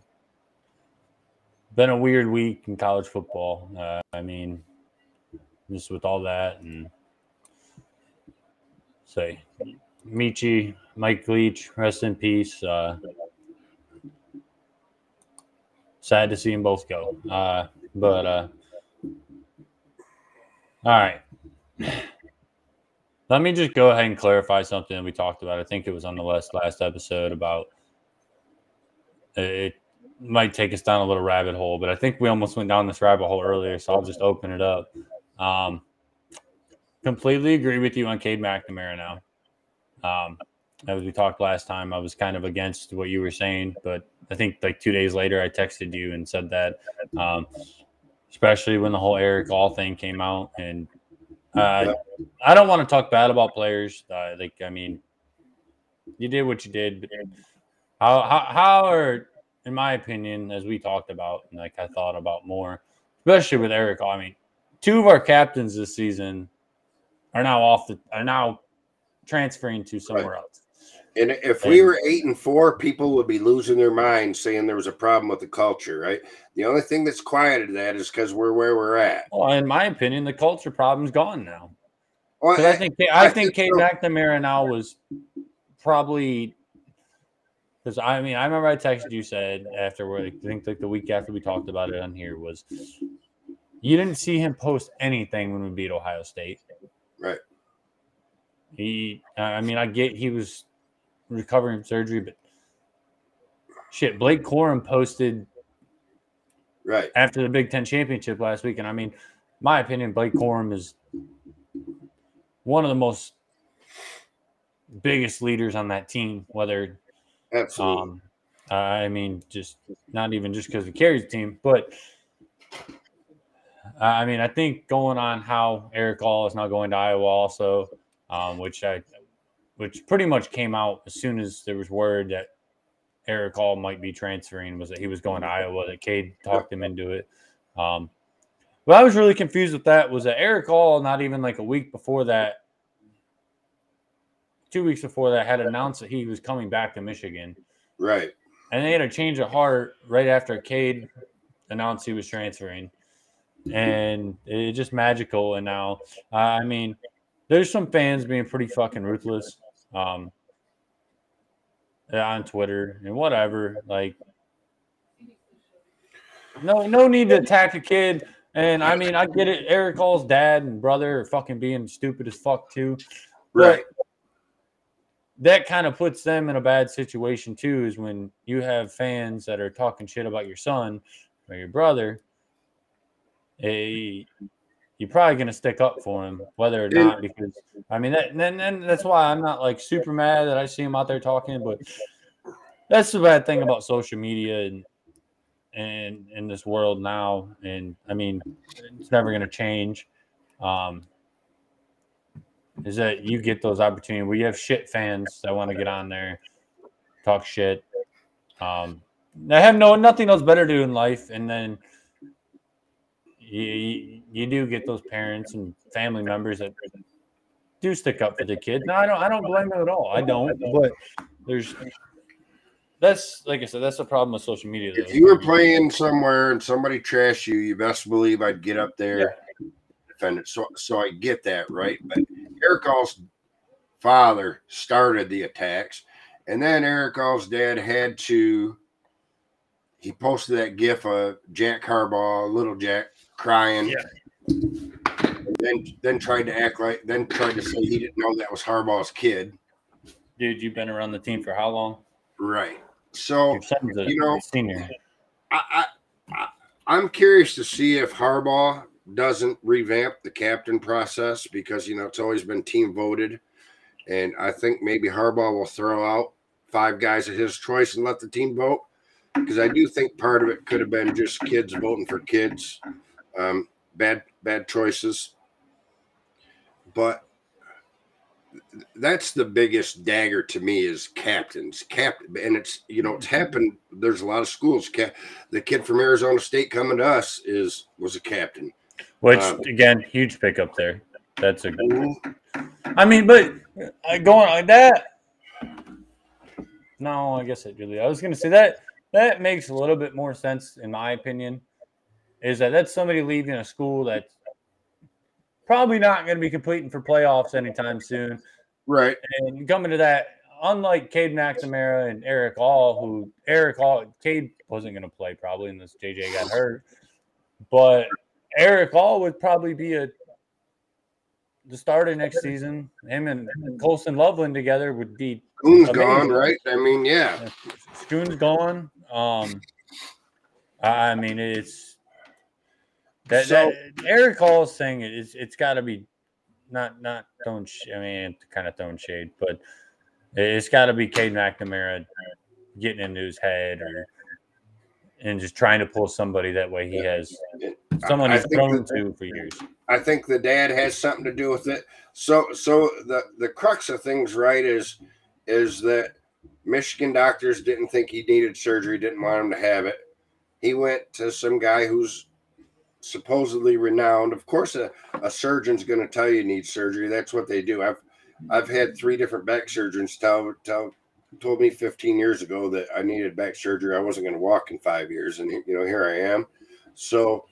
been a weird week in college football. Uh, I mean, just with all that and say, Michi, Mike Leach, rest in peace. Uh, sad to see them both go. Uh, but uh, all right. Let me just go ahead and clarify something we talked about. I think it was on the last last episode about it might take us down a little rabbit hole, but I think we almost went down this rabbit hole earlier, so I'll just open it up. Um, completely agree with you on Cade McNamara now. Um, as we talked last time, I was kind of against what you were saying, but I think like two days later, I texted you and said that, um, especially when the whole Erick All thing came out, and uh, I don't want to talk bad about players. Uh, like, I mean, you did what you did, but how how how are, in my opinion, as we talked about, and like I thought about more, especially with Erick. I mean, two of our captains this season are now off the are now transferring to somewhere else. And if we were eight and four, people would be losing their minds saying there was a problem with the culture, right? The only thing that's quieted that is because we're where we're at. Well, in my opinion, the culture problem's gone now. Well, Because I think I, I think think Cade so. McNamara now was probably because I mean I remember I texted you said after I think like the week after we talked about it on here was you didn't see him post anything when we beat Ohio State. Right. He I mean I get he was recovering from surgery, but shit, Blake Corum posted right. after the Big Ten championship last week. And I mean, my opinion, Blake Corum is one of the most biggest leaders on that team. Whether, Absolutely. um, I mean, just not even just because he carries the team, but I mean, I think going on how Erick All is not going to Iowa also, um, which I, which pretty much came out as soon as there was word that Erick All might be transferring was that he was going to Iowa. That Cade talked him into it. Um, but I was really confused with that. Was that Erick All, Not even like a week before that, two weeks before that, had announced that he was coming back to Michigan, right. and they had a change of heart right after Cade announced he was transferring, and it's just magical. And now, uh, I mean, there's some fans being pretty fucking ruthless. Um, on Twitter and whatever. Like, no, no need to attack a kid. And I mean, I get it. Erick All's dad and brother are fucking being stupid as fuck too. Right. That kind of puts them in a bad situation too. Is when you have fans that are talking shit about your son or your brother. A, you're probably gonna stick up for him, whether or not. Because I mean, that, and and that's why I'm not like super mad that I see him out there talking. But that's the bad thing about social media and and in this world now. And I mean, it's never gonna change. Um, is that you get those opportunities where you have shit fans that want to get on there, talk shit. Um, they have no nothing else better to do in life, and then you, you, do get those parents and family members that do stick up for the kids. No, I don't. I don't blame them at all. I don't. But there's that's like I said. That's the problem with social media. Though. If you were playing somewhere and somebody trashed you, you best believe I'd get up there and defend. So, so I get that, right? But Erick All's father started the attacks, and then Erick All's dad had to. He posted that GIF of Jack Harbaugh, little Jack, crying. Yeah. Then, then tried to act like, then tried to say he didn't know that was Harbaugh's kid. dude, you've been around the team for how long? Right. So a you know, senior. I, I, I, I'm curious to see if Harbaugh doesn't revamp the captain process because you know it's always been team voted, and I think maybe Harbaugh will throw out five guys of his choice and let the team vote because I do think part of it could have been just kids voting for kids, um, bad bad choices, but that's the biggest dagger to me is captains. Captain and it's you know it's happened there's a lot of schools. Cap, the kid from arizona state coming to us is was a captain Which Um, again, huge pickup there. That's a good. I mean, but uh, going like that. No, I guess it really. I was going to say that that makes a little bit more sense in my opinion. Is that that's somebody leaving a school that's probably not going to be competing for playoffs anytime soon. right And coming to that, unlike Cade McNamara and Erick All, who Erick All, Cade wasn't going to play probably unless JJ got hurt, but Erick All would probably be a the starter next season. Him and Colston Loveland together would be. Coon's Amazing. gone right i mean yeah Schoon's gone. Um, I I mean it's that, So- that Erick All is saying it, it's it's got to be not not throwing. sh- I mean, kind of throwing shade, but it's got to be Cade McNamara getting into his head or and just trying to pull somebody that way he has someone he's thrown that- to for years. I think the dad has something to do with it. So so the the crux of things, right, is is that Michigan doctors didn't think he needed surgery, didn't want him to have it. He went to some guy who's supposedly renowned. Of course, a, a surgeon's going to tell you you need surgery. That's what they do. I've I've had three different back surgeons tell tell told me 15 years ago that I needed back surgery. I wasn't going to walk in five years, and you know here I am. So,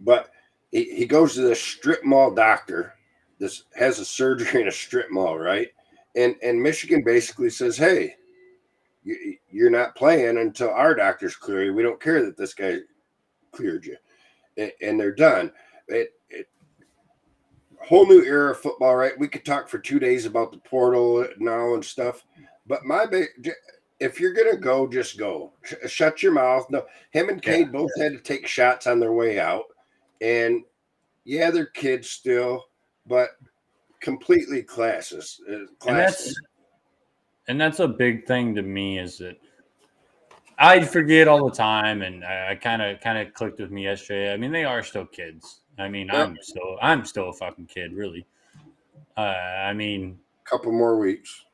but he, he goes to the strip mall doctor. This has a surgery in a strip mall, right? And and Michigan basically says, "Hey, you, you're not playing until our doctors clear you. We don't care that this guy cleared you." And, and they're done. It, it whole new era of football, right? We could talk for two days about the portal now and stuff, but my big, if you're gonna go, just go. Sh- shut your mouth. No, him and Yeah. Cade both had to take shots on their way out, and yeah, they're kids still, but completely classes. Uh, and classes. that's and that's a big thing to me is that I forget all the time, and I kind of kind of clicked with me yesterday. I mean, they are still kids. I mean, Yeah. I'm still I'm still a fucking kid, really. Uh, I mean, couple more weeks.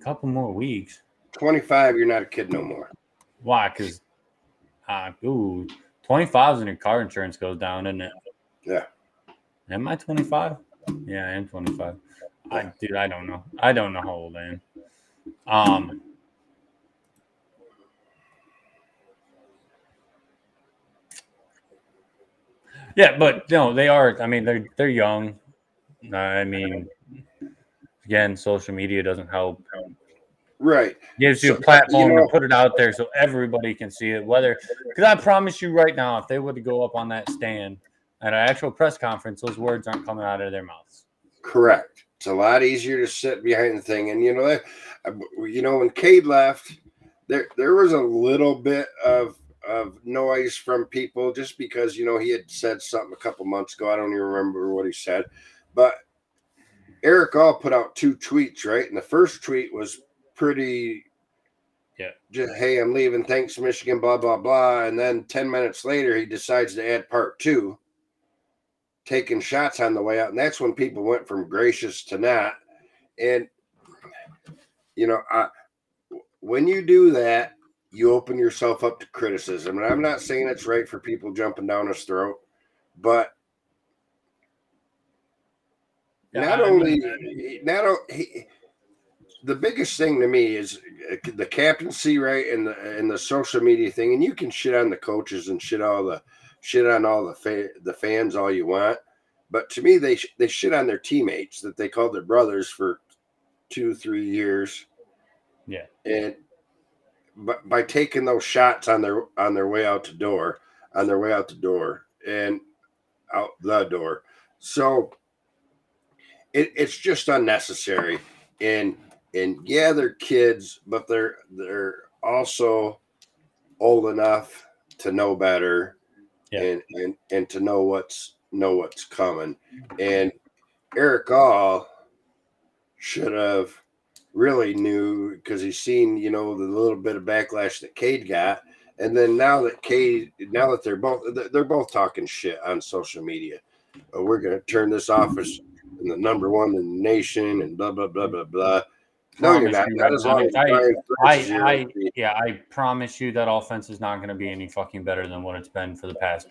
A couple more weeks. 25, you're not a kid no more. Why? Because uh, ooh, 25 and your car insurance goes down, isn't it? Yeah. Am I 25? Yeah, I am 25. I dude, I don't know. I don't know how old I am. Um Yeah, but no, they are. I mean, they're they're young. I mean, again, social media doesn't help. Right. Gives you So, a you platform know- to put it out there so everybody can see it. Whether because I promise you right now, if they were to go up on that stand at an actual press conference, those words aren't coming out of their mouths. Correct. It's a lot easier to sit behind the thing, and you know that. uh, You know when Cade left, there there was a little bit of of noise from people just because you know he had said something a couple months ago. I don't even remember what he said, but Erick All put out two tweets, right? And the first tweet was pretty. Yeah. Just hey, I'm leaving. Thanks, Michigan. Blah blah blah. And then ten minutes later, he decides to add part two taking shots on the way out. And that's when people went from gracious to not. And, you know, I, when you do that, you open yourself up to criticism. And I'm not saying it's right for people jumping down his throat, but Yeah, not I only, not o- he, the biggest thing to me is uh, the captaincy, right, and the and the social media thing. And you can shit on the coaches and shit all the shit on all the fa- the fans all you want, but to me, they they shit on their teammates that they called their brothers for two three years. Yeah. and but by taking those shots on their on their way out the door, on their way out the door, and out the door, so it, it's just unnecessary. And and yeah, they're kids, but they're they're also old enough to know better Yeah. and, and and to know what's know what's coming. And Erick All should have really knew because he's seen, you know, the little bit of backlash that Cade got. And then now that Cade, now that they're both they're both talking shit on social media, uh, we're gonna turn this office in the number one in the nation and blah blah blah blah blah. No, you're not. you, Not as I- as I- I, Ferentz is your I, yeah, I promise you that offense is not going to be any fucking better than what it's been for the past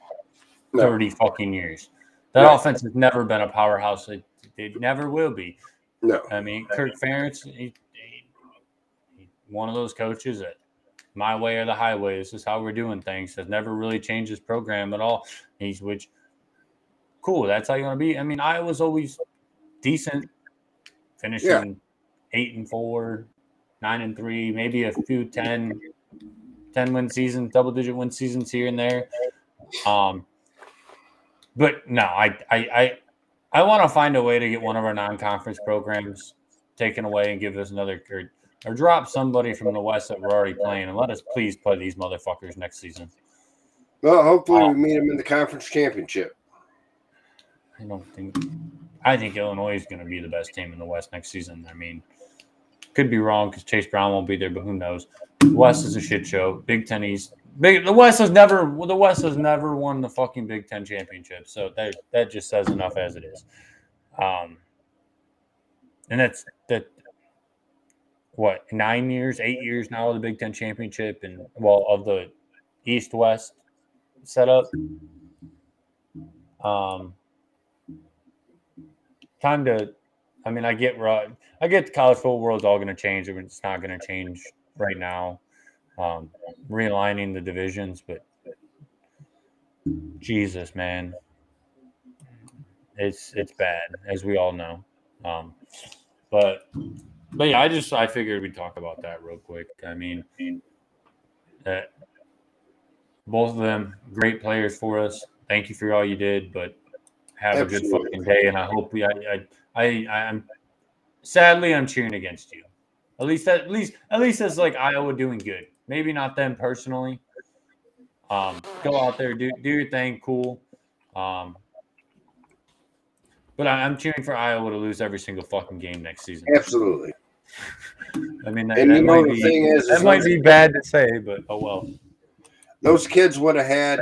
No. 30 fucking years. That Right. offense has never been a powerhouse. It, it never will be. no. I mean, Kirk Ferentz, he, he, he- one of those coaches that my way or the highway. This is how we're doing things. Has never really changed his program at all. He's which cool. That's how you want to be. I mean, Iowa's always decent, finishing eight and four, nine and three, maybe a few 10, 10 win seasons, double digit win seasons here and there. Um, but no, I I I, I want to find a way to get one of our non conference programs taken away and give us another or, or drop somebody from the West that we're already playing and let us please play these motherfuckers next season. Well, hopefully Uh, we meet them in the conference championship. I don't think I think Illinois is going to be the best team in the West next season. I mean, could be wrong because Chase Brown won't be there, but who knows? The West is a shit show. Big Ten East. Big, the West has never the West has never won the fucking Big Ten championship. So that that just says enough as it is. Um, and that's that. What nine years, eight years now of the Big Ten championship, and well of the East West setup. Um, time to I mean, I get. I get the college football world's all going to change. It's not going to change right now. Um, realigning the divisions, but Jesus, man, it's it's bad as we all know. Um, but but yeah, I just I figured we'd talk about that real quick. I mean, that both of them great players for us. Thank you for all you did, but have a good fucking day. And I hope we I I, I I'm sadly I'm cheering against you. At least at least at least it's like Iowa doing good. Maybe not them personally. Um, go out there, do do your thing, cool. Um, but I, I'm cheering for Iowa to lose every single fucking game next season. Absolutely. <laughs> I mean, that, And that you know might the be thing is, that might be bad to say, but oh well. those kids would have had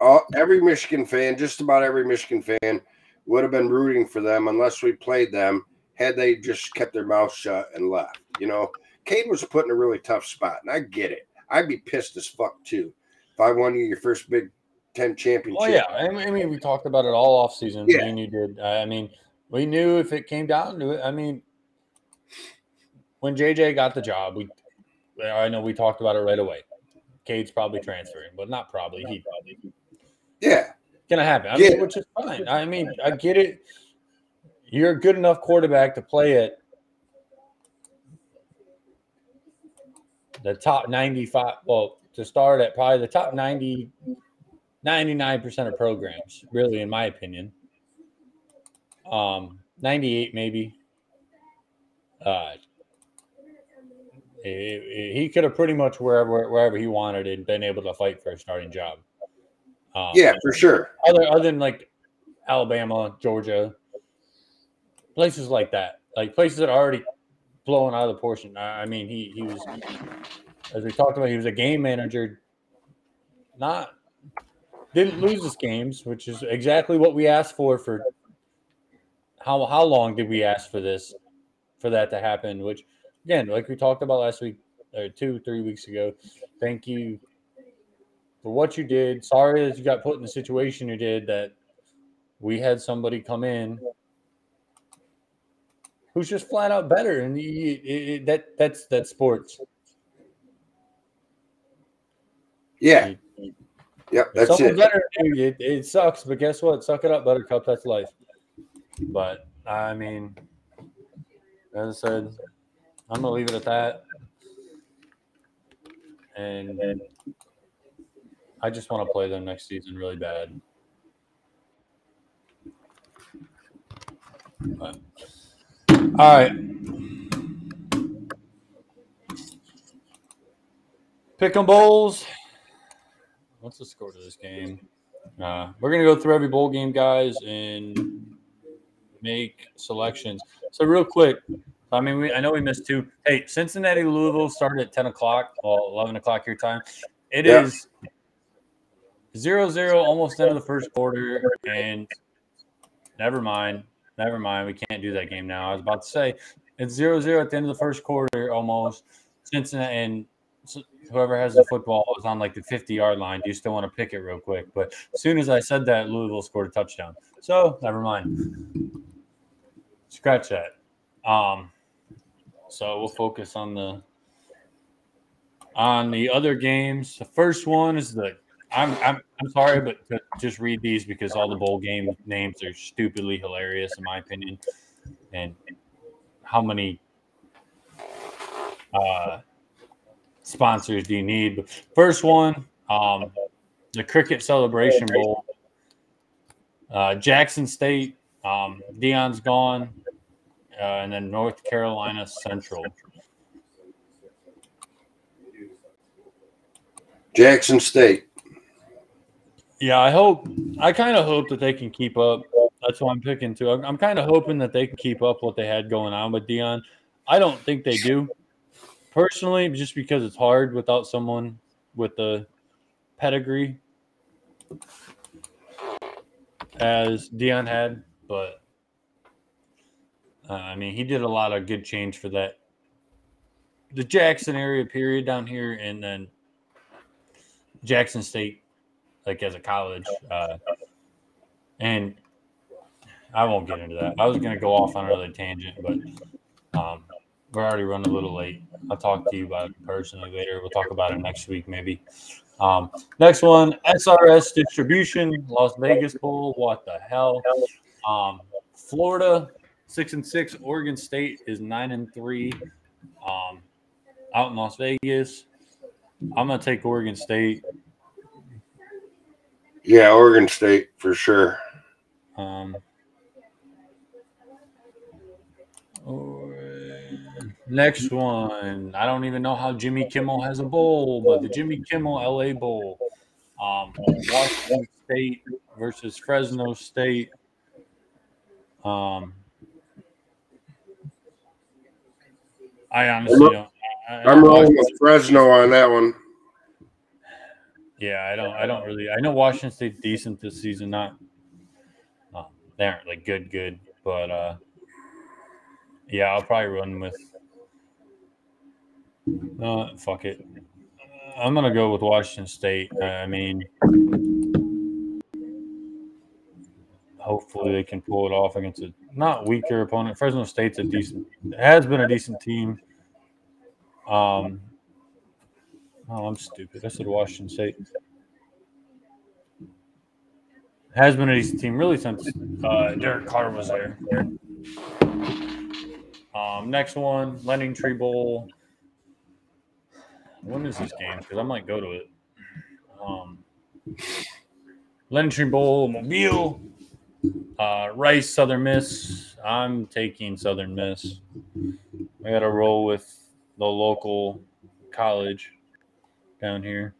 all, every Michigan fan, just about every Michigan fan, would have been rooting for them unless we played them. Had they just kept their mouth shut and left, you know, Cade was put in a really tough spot, and I get it. I'd be pissed as fuck too if I won you your first Big Ten oh, championship. Oh yeah, I mean, I mean, we talked about it all off season. Yeah. And you did. I mean, we knew if it came down to it. I mean, when JJ got the job, we I know we talked about it right away. Cade's probably transferring, but not probably. He probably yeah, gonna happen. I Yeah. mean, which is fine. I mean, I get it. You're a good enough quarterback to play at the top 95. Well, to start at probably the top 90, 99% of programs, really, in my opinion. Um, 98 maybe. Uh, he could have pretty much wherever wherever he wanted and been able to fight for a starting job. Um, yeah, for sure. other other than like Alabama, Georgia, places like that, like places that are already blowing out of the portion. I, I mean, he he was, as we talked about, he was a game manager. Not didn't lose his games, which is exactly what we asked for. For how how long did we ask for this, for that to happen? Which again, like we talked about last week or two three weeks ago. Thank you for what you did. Sorry that you got put in the situation you did. That we had somebody come in who's just flat out better, and you, it, it, that that's that's sports. Yeah, yep, that's it. better it, it sucks, but guess what? Suck it up, Buttercup. That's life. But I mean, as I said, I'm gonna leave it at that. And I just want to play them next season really bad. But, all right. Pick 'em bowls. What's the score to this game? Uh, we're gonna go through every bowl game, guys, and make selections. So real quick, I mean, we, I know we missed two. Hey, Cincinnati Louisville started at ten o'clock, well, eleven o'clock your time. It Yeah. is zero zero, almost end of the first quarter, and never mind, never mind. We can't do that game now. I was about to say it's zero zero at the end of the first quarter, almost. Cincinnati and whoever has the football is on like the 50 yard line. Do you still want to pick it real quick? But as soon as I said that, Louisville scored a touchdown. So never mind. Scratch that. Um, so we'll focus on the on the other games. The first one is the I'm I'm, I'm sorry, but just read these because all the bowl game names are stupidly hilarious in my opinion. And how many uh, sponsors do you need? First one, um, the Cricket Celebration Bowl. Uh, Jackson State, um, Deion's gone, uh, and then North Carolina Central. Jackson State. Yeah, I hope. I kind of hope that they can keep up. That's what I'm picking too. I'm, I'm kind of hoping that they can keep up what they had going on with Deion. I don't think they do, personally, just because it's hard without someone with the pedigree as Deion had. But uh, I mean, he did a lot of good change for that. The Jackson area period down here, and then Jackson State like as a college. Uh, and I won't get into that. I was going to go off on another tangent, but um, we're already running a little late. I'll talk to you about it personally later. We'll talk about it next week, maybe. Um, next one, SRS Distribution, Las Vegas Bowl. What the hell? Um, Florida, six and six. Oregon State is nine and three. Um, out in Las Vegas. I'm gonna take Oregon State. Yeah, Oregon State for sure. Um, or- next one. I don't even know how Jimmy Kimmel has a bowl, but the Jimmy Kimmel LA Bowl. Um, Washington State versus Fresno State. Um, I honestly don't. I, I'm rolling with Fresno on that one. Yeah, I don't. I don't really. I know <laughs> Washington State's decent this season. Not, uh, they aren't like good, good, but uh, yeah, I'll probably run with. Uh, fuck it. I'm gonna go with Washington State. Uh, I mean, hopefully they can pull it off against a not weaker opponent. Fresno State's a decent. Has been a decent team. Um. Oh, I'm stupid. I said Washington State. Has been a decent team really since uh, Derek Carr was there. Um, next one, Lending Tree Bowl. When is this game? Because I might go to it. Um, Lending Tree Bowl, Mobile, uh, Rice, Southern Miss. I'm taking Southern Miss. I got to roll with the local college down here.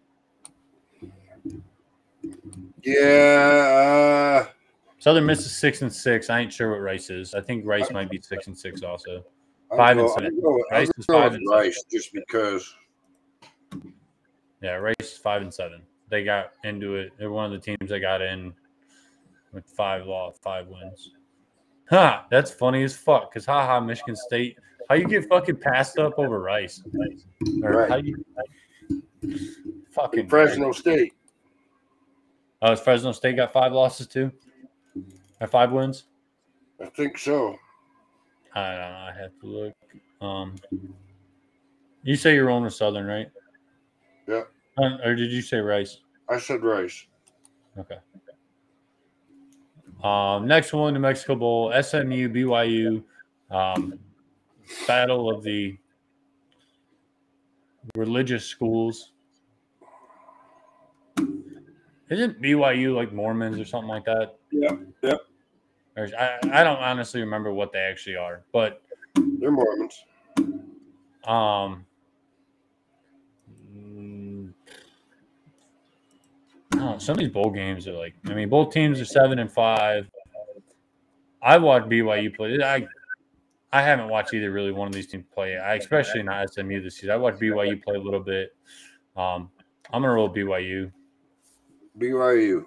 Yeah, uh, Southern Miss is six and six. I ain't sure what Rice is. I think Rice might be six and six also. Five and seven. Go, Rice is five and seven. Rice just because. Yeah, Rice is five and seven. They got into it. They're one of the teams that got in with five law, five wins. Ha! That's funny as fuck. Cause haha, Michigan State. How you get fucking passed up over Rice? Or Right. how you fucking Fresno State. Oh, is Fresno State got five losses too? Or five wins? I think so. I don't know. I have to look. Um, you say you're on with Southern, right? Yeah. Uh, or did you say Rice? I said Rice. Okay. Um, next one, New Mexico Bowl, SMU, BYU, um, battle of the religious schools. Isn't BYU like Mormons or something like that? Yep, yep. Or, I, I don't honestly remember what they actually are, but They're Mormons. Um, some of these bowl games are like. I mean, both teams are seven and five. I watched BYU play. I I haven't watched either really one of these teams play. I especially not SMU this season. I watched BYU play a little bit. Um, I'm gonna roll BYU. BYU.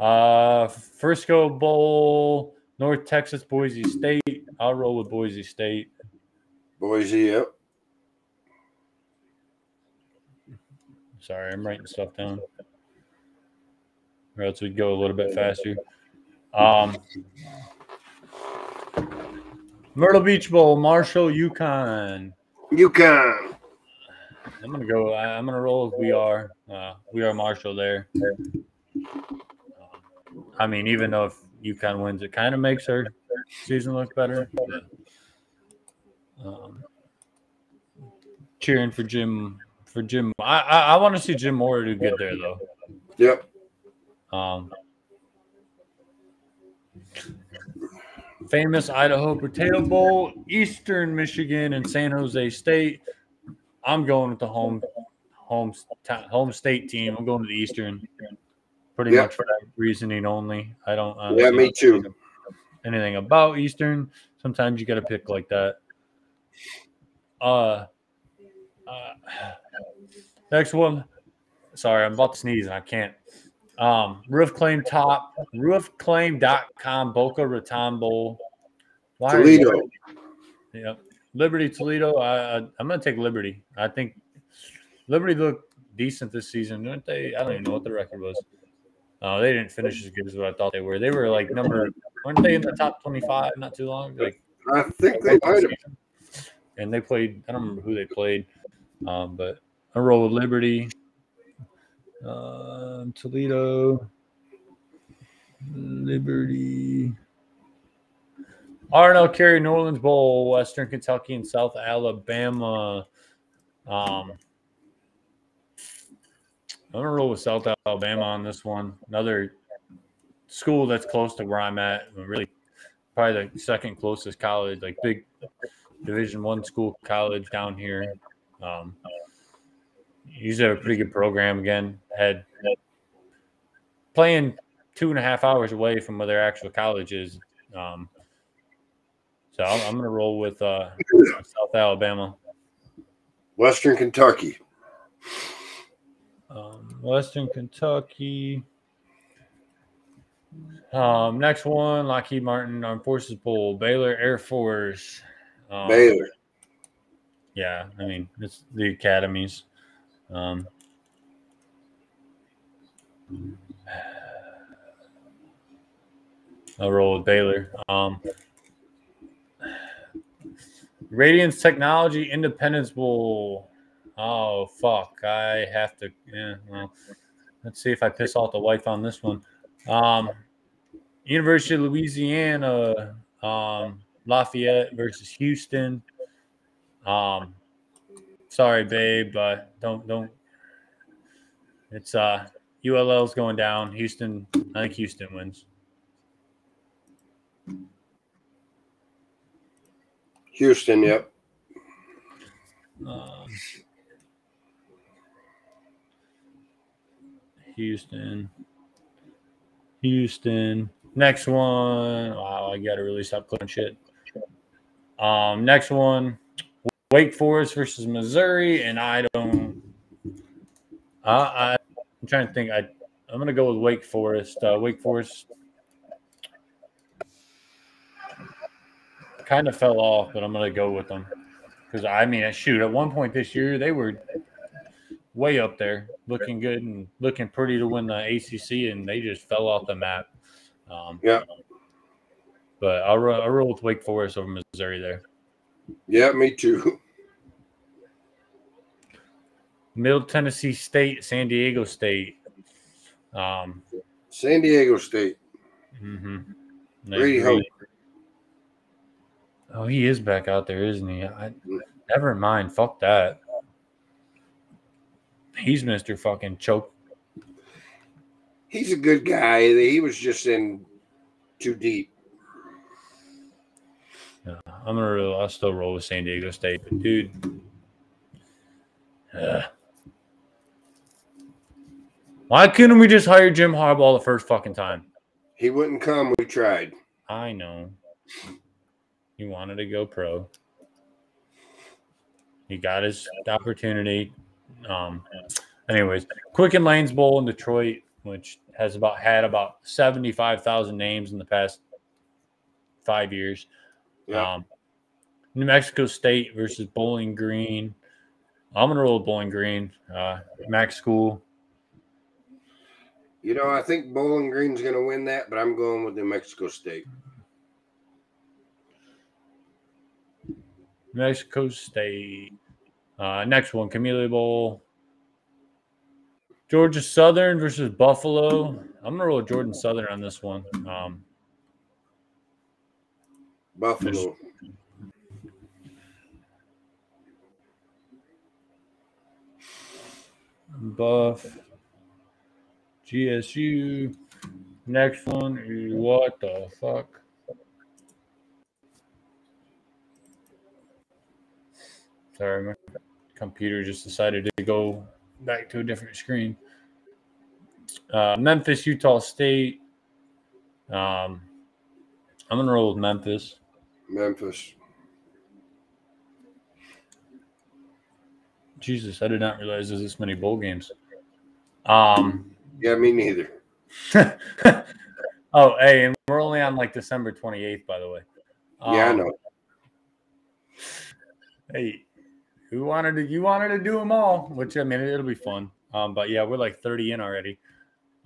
Uh, Frisco Bowl, North Texas, Boise State. I'll roll with Boise State. Boise, yep. Sorry, I'm writing stuff down. Or else we'd go a little bit faster. Um, Myrtle Beach Bowl, Marshall, Yukon. UConn. I'm gonna go. I'm gonna roll with we are. Uh, we are Marshall there. I mean, even though if UConn wins, it kind of makes her season look better. but, um, cheering for Jim. For Jim, I I, I want to see Jim Mora do good there though. Yep. Um, famous Idaho Potato Bowl, Eastern Michigan, and San Jose State. I'm going with the home home home state team. I'm going to the Eastern, pretty much for that reasoning only. I don't. Yeah, me too. Anything about Eastern? Sometimes you got to pick like that. Uh, uh, <sighs> next one. Sorry, I'm about to sneeze and I can't. Um, roof claim top, roofclaim.com, Boca Raton Bowl. Why Toledo. Yep. Liberty Toledo. I, I I'm gonna take Liberty. I think Liberty looked decent this season, didn't they? I don't even know what the record was. Uh, they didn't finish as good as what I thought they were. They were like number weren't they in the top 25 not too long? Like I think they might have. and they played. I don't remember who they played, um, but I roll with Liberty, um, Toledo, Liberty. RNL Carey New Orleans Bowl, Western Kentucky and South Alabama. Um, I'm gonna roll with South Alabama on this one. Another school that's close to where I'm at. Really, probably the second closest college, like big Division One school college down here. Um, usually have a pretty good program. Again, had playing two and a half hours away from where their actual college is. Um, so I'm, I'm going to roll with uh, South Alabama. Western Kentucky. Um, Western Kentucky. Um, next one, Lockheed Martin Armed Forces Bowl, Baylor Air Force. Um, Baylor. Yeah, I mean it's the academies. Um, I'll roll with Baylor. Um, Radiance Technology Independence Bowl. Oh fuck! I have to. Yeah, well, let's see if I piss off the wife on this one. Um, University of Louisiana, um, Lafayette versus Houston. Um, sorry, babe, but don't don't. It's uh ULL's going down. Houston, I think Houston wins. Houston, yep. Um, Houston. Houston. Next one. Wow, I gotta really stop clicking shit. Um, next one. Wake Forest versus Missouri, and I don't. Uh, I, I'm trying to think. I I'm gonna go with Wake Forest. Uh, Wake Forest kind of fell off, but I'm gonna go with them because I mean, shoot, at one point this year they were way up there, looking good and looking pretty to win the ACC, and they just fell off the map. Um, Yeah. But I'll, I'll roll with Wake Forest over Missouri there. Yeah, me too. <laughs> Middle Tennessee State, San Diego State. Um, San Diego State. hmm Brady Hope. Oh, he is back out there, isn't he? I, never mind. Fuck that. He's Mister Fucking Choke. He's a good guy. He was just in too deep. Yeah, I'm gonna. Roll, I'll still roll with San Diego State, but dude, Ugh. Why couldn't we just hire Jim Harbaugh the first fucking time? He wouldn't come. We tried. I know. He wanted to go pro. He got his opportunity. Um, anyways, Quicken Lanes Bowl in Detroit, which has about had about seventy-five thousand names in the past five years. Yeah. Um, New Mexico State versus Bowling Green. I'm gonna roll with Bowling Green. Uh, Max School. You know, I think Bowling Green's going to win that, but I'm going with New Mexico State. Mexico State. Uh, next one, Camellia Bowl. Georgia Southern versus Buffalo. I'm gonna roll with Georgia Southern on this one. Um, Buffalo. Buff. GSU. Next one is what the fuck? Sorry, my computer just decided to go back to a different screen. Uh, Memphis, Utah State. Um, I'm gonna roll with Memphis. Memphis. Jesus, I did not realize there's this many bowl games. Um, Yeah, me neither. <laughs> oh, hey, and we're only on like December 28th, by the way. yeah, I Um, know. Hey, who wanted to? You wanted to do them all, which I mean, it'll be fun. Um, but yeah, we're like 30 in already.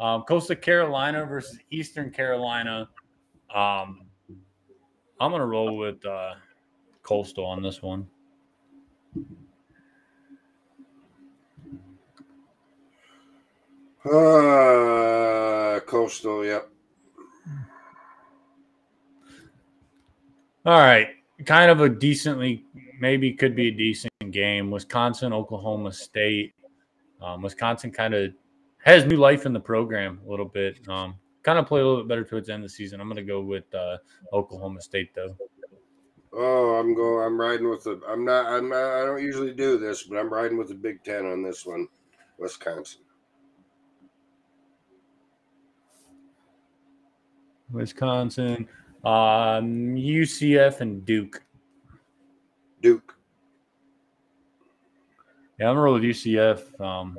Um, Coastal Carolina versus Eastern Carolina. Um, I'm gonna roll with uh, Coastal on this one. Uh, Coastal, yep. All right, kind of a decently, maybe could be a decent game. Wisconsin, Oklahoma State. Um, Wisconsin kind of has new life in the program a little bit. Um, kind of play a little bit better towards the end of the season. I'm going to go with uh, Oklahoma State though. Oh, I'm going. I'm riding with the. I'm not. I'm not. I don't usually do this, but I'm riding with the Big Ten on this one. Wisconsin. Wisconsin, um, UCF, and Duke. Duke. Yeah, I'm gonna roll with UCF. Um,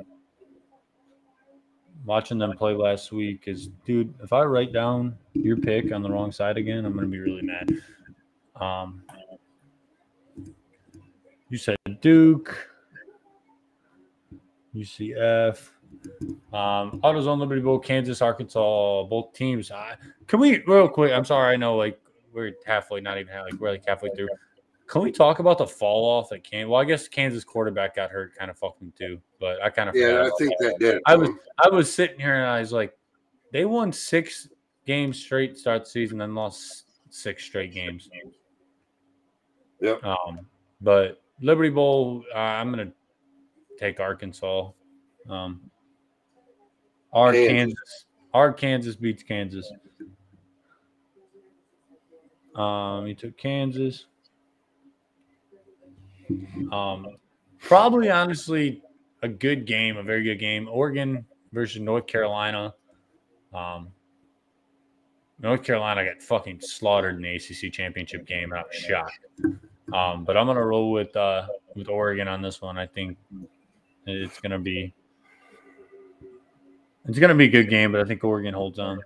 watching them play last week is, dude. If I write down your pick on the wrong side again, I'm gonna be really mad. Um, you said Duke, UCF, um, AutoZone Liberty Bowl, Kansas, Arkansas, both teams. I, can we real quick? I'm sorry, I know like we're halfway, not even like we're like halfway through. Can we talk about the fall off that came? Well, I guess Kansas quarterback got hurt, kind of fucking too. But I kind of Yeah, I think that did. I was. I was sitting here and I was like, they won six games straight start the season, then lost six straight games. Yep. Um, but Liberty Bowl, uh, I'm gonna take Arkansas. Um, our Kansas. Kansas, our Kansas beats Kansas. Um, he took Kansas. Um, probably honestly a good game, a very good game. Oregon versus North Carolina. Um, North Carolina got fucking slaughtered in the ACC championship game. I was shocked. Um, but I'm gonna roll with uh, with Oregon on this one. I think it's gonna be it's gonna be a good game, but I think Oregon holds on.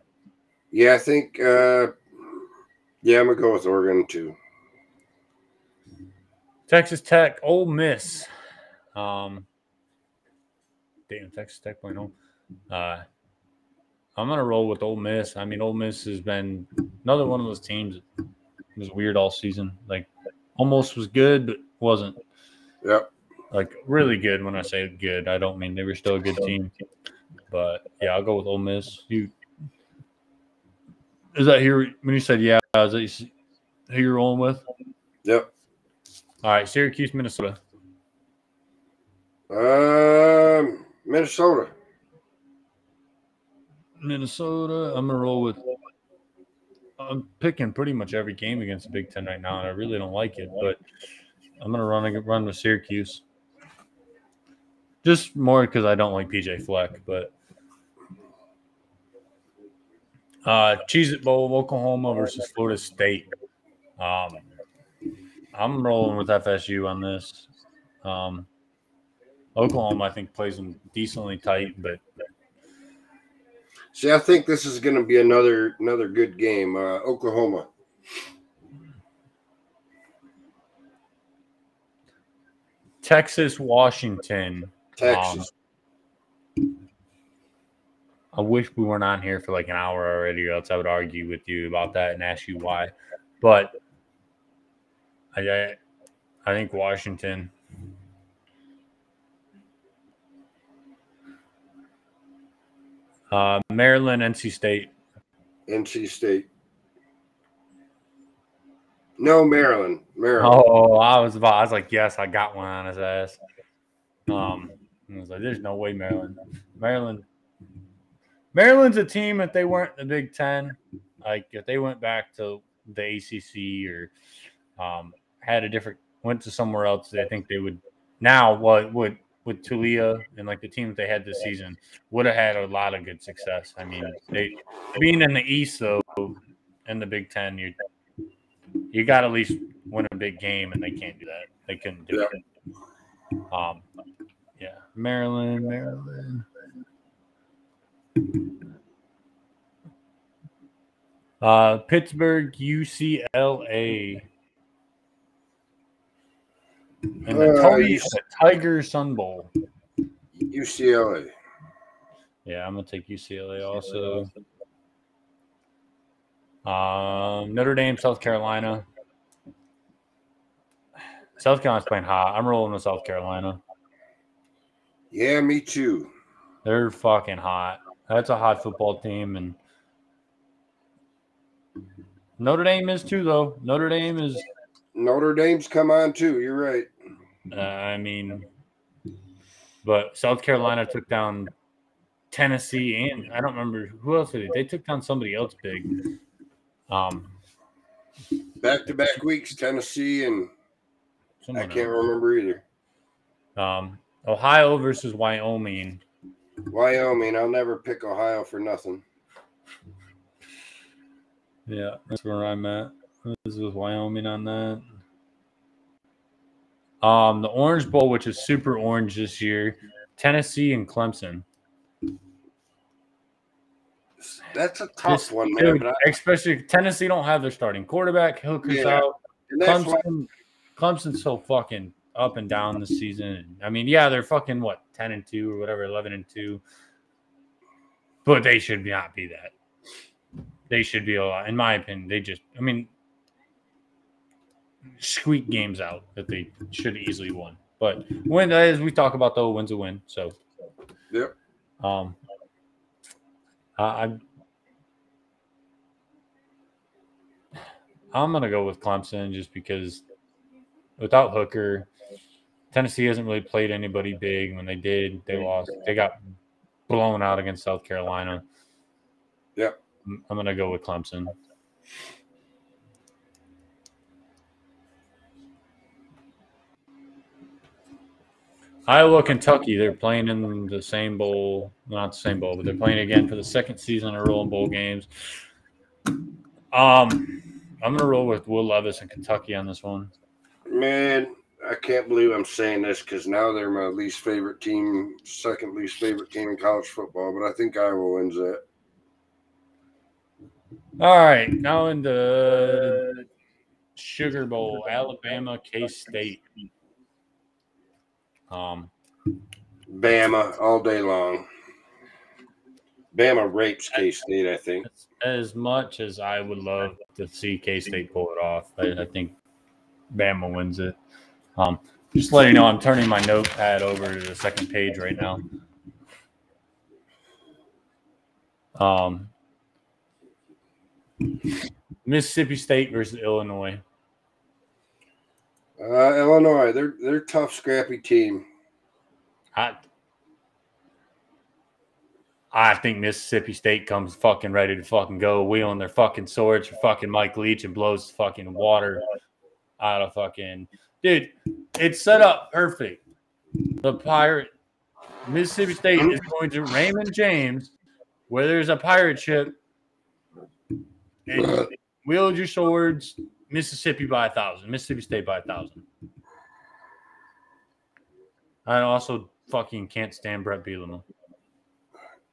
Yeah, I think. Uh, yeah, I'm gonna go with Oregon too. Texas Tech, Ole Miss. Um, damn, Texas Tech went home. Uh, I'm gonna roll with Ole Miss. I mean, Ole Miss has been another one of those teams that was weird all season. Like, almost was good, but wasn't. Yep. Like really good. When I say good, I don't mean they were still a good team. But yeah, I'll go with Ole Miss. You is that here when you said yeah? Is that who you're rolling with? Yep. All right, Syracuse, Minnesota. Um, Minnesota. Minnesota. I'm gonna roll with. I'm picking pretty much every game against the Big Ten right now, and I really don't like it, but I'm gonna run run with Syracuse. Just more because I don't like PJ Fleck, but uh Cheez It Bowl, Oklahoma versus Florida State. Um I'm rolling with FSU on this. Um Oklahoma, I think, plays them decently tight, but See, I think this is going to be another another good game. Uh, Oklahoma. Texas, Washington. Texas. Um, I wish we weren't on here for like an hour already, or else I would argue with you about that and ask you why. But I, I, think Washington. Uh, Maryland, NC State. NC State. No, Maryland. Maryland. Oh, I was about. I was like, yes, I got one on his ass. Um, I was like, there's no way Maryland. Maryland. Maryland's a team if they weren't the Big Ten, like if they went back to the ACC or um, had a different went to somewhere else, I think they would now what would with Taulia and like the team that they had this season would have had a lot of good success. I mean, they being in the East though, in the Big Ten, you you got to at least win a big game, and they can't do that. They couldn't do Yeah. it. Um, yeah, Maryland, Maryland. Uh, Pittsburgh, UCLA. And the, Uh, Tiger, the Tiger Sun Bowl. UCLA. Yeah, I'm gonna take UCLA also. Um, Notre Dame, South Carolina. South Carolina's playing hot. I'm rolling with South Carolina. Yeah, me too. They're fucking hot. That's a hot football team, and Notre Dame is too, though. Notre Dame is. Notre Dame's come on too. You're right. Uh, I mean, but South Carolina took down Tennessee, and I don't remember who else did they. They took down somebody else big. Um, Back to back weeks, Tennessee and I can't else. remember either. Um, Ohio versus Wyoming. Wyoming. I'll never pick Ohio for nothing. Yeah, that's where I'm at. This is Wyoming on that. Um, the Orange Bowl, which is super orange this year, Tennessee and Clemson. That's a tough This- one, man. dude, I, especially Tennessee don't have their starting quarterback. Hooker's Yeah. out. that's why, Clemson, Clemson's so fucking up and down this season. I mean, yeah, they're fucking what ten and two or whatever, eleven and two, but they should not be that. They should be a lot, in my opinion. They just, I mean, squeak games out that they should easily won. But when, as we talk about, though, wins a win. So, Yep. Um, I, I'm I'm gonna go with Clemson just because without Hooker, Tennessee hasn't really played anybody big. When they did, they lost. They got blown out against South Carolina. Yep. I'm- I'm gonna go with Clemson. Iowa, Kentucky, they're playing in the same bowl, not the same bowl, but they're playing again for the second season in a row in bowl games. Um, I'm gonna roll with Will Levis and Kentucky on this one. man, I can't believe I'm saying this because now they're my least favorite team, second least favorite team in college football. But I think Iowa wins that. All right, now in the Sugar Bowl, Alabama, K State. Um, Bama all day long. Bama rapes K State, I think. as much as I would love to see K State pull it off, I, I think Bama wins it. Um, just letting you know, I'm turning my notepad over to the second page right now. Um, Mississippi State versus Illinois. Uh, Illinois, they're they're a tough, scrappy team. I I think Mississippi State comes fucking ready to fucking go, wheeling their fucking swords for fucking Mike Leach and blows fucking water out of fucking dude. It's set up perfect. The pirate Mississippi State is going to Raymond James, where there's a pirate ship. Wield your swords, Mississippi by a thousand, Mississippi State by a thousand. I also fucking can't stand Bret Bielema.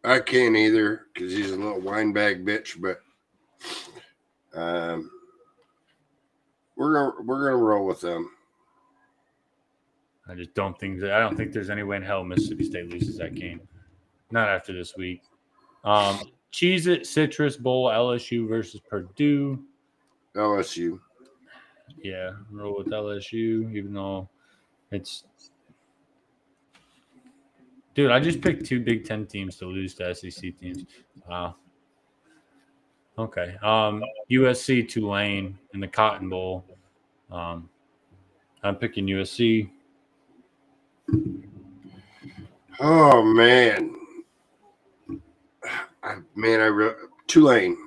I can't either because he's a little winebag bitch, but um, we're gonna we're gonna roll with them. I just don't think that I don't think there's any way in hell Mississippi State loses that game. Not after this week. Um Cheez It Citrus Bowl LSU versus Purdue. LSU. Yeah, roll with LSU, even though it's dude, I just picked two Big Ten teams to lose to SEC teams. Wow. Okay. Um USC Tulane in the Cotton Bowl. Um I'm picking USC. Oh man, I, man, I re- Tulane.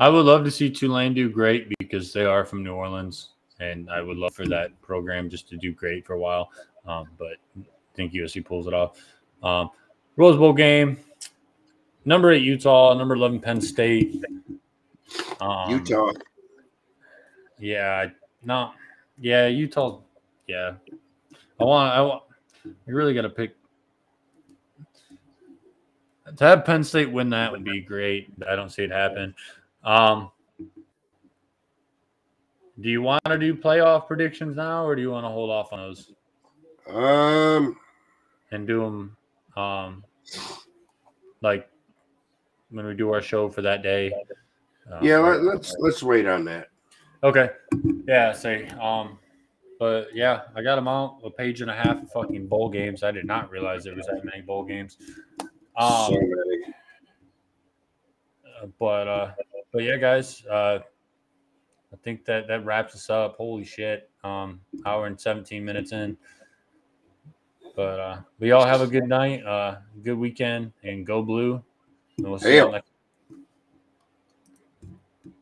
I would love to see Tulane do great because they are from New Orleans, and I would love for that program just to do great for a while. Um, but I think USC pulls it off. Um, Rose Bowl game, number eight Utah, number eleven Penn State. Um, Utah. Yeah, no, yeah, Utah. Yeah, I want. I want. You really got to pick. To have Penn State win that would be great. I don't see it happen. Um, do you want to do playoff predictions now, or do you want to hold off on those Um, and do them, um, like when we do our show for that day? Uh, yeah, let, let's let's wait on that. Okay. Yeah, say. Um, but yeah, I got them out a page and a half of fucking bowl games. I did not realize there was that many bowl games. Um, so many. uh, but uh, but yeah, guys. Uh, I think that that wraps us up. Holy shit! Um, hour and seventeen minutes in. But uh, we all have a good night, uh, good weekend, and go blue. And we'll see you next.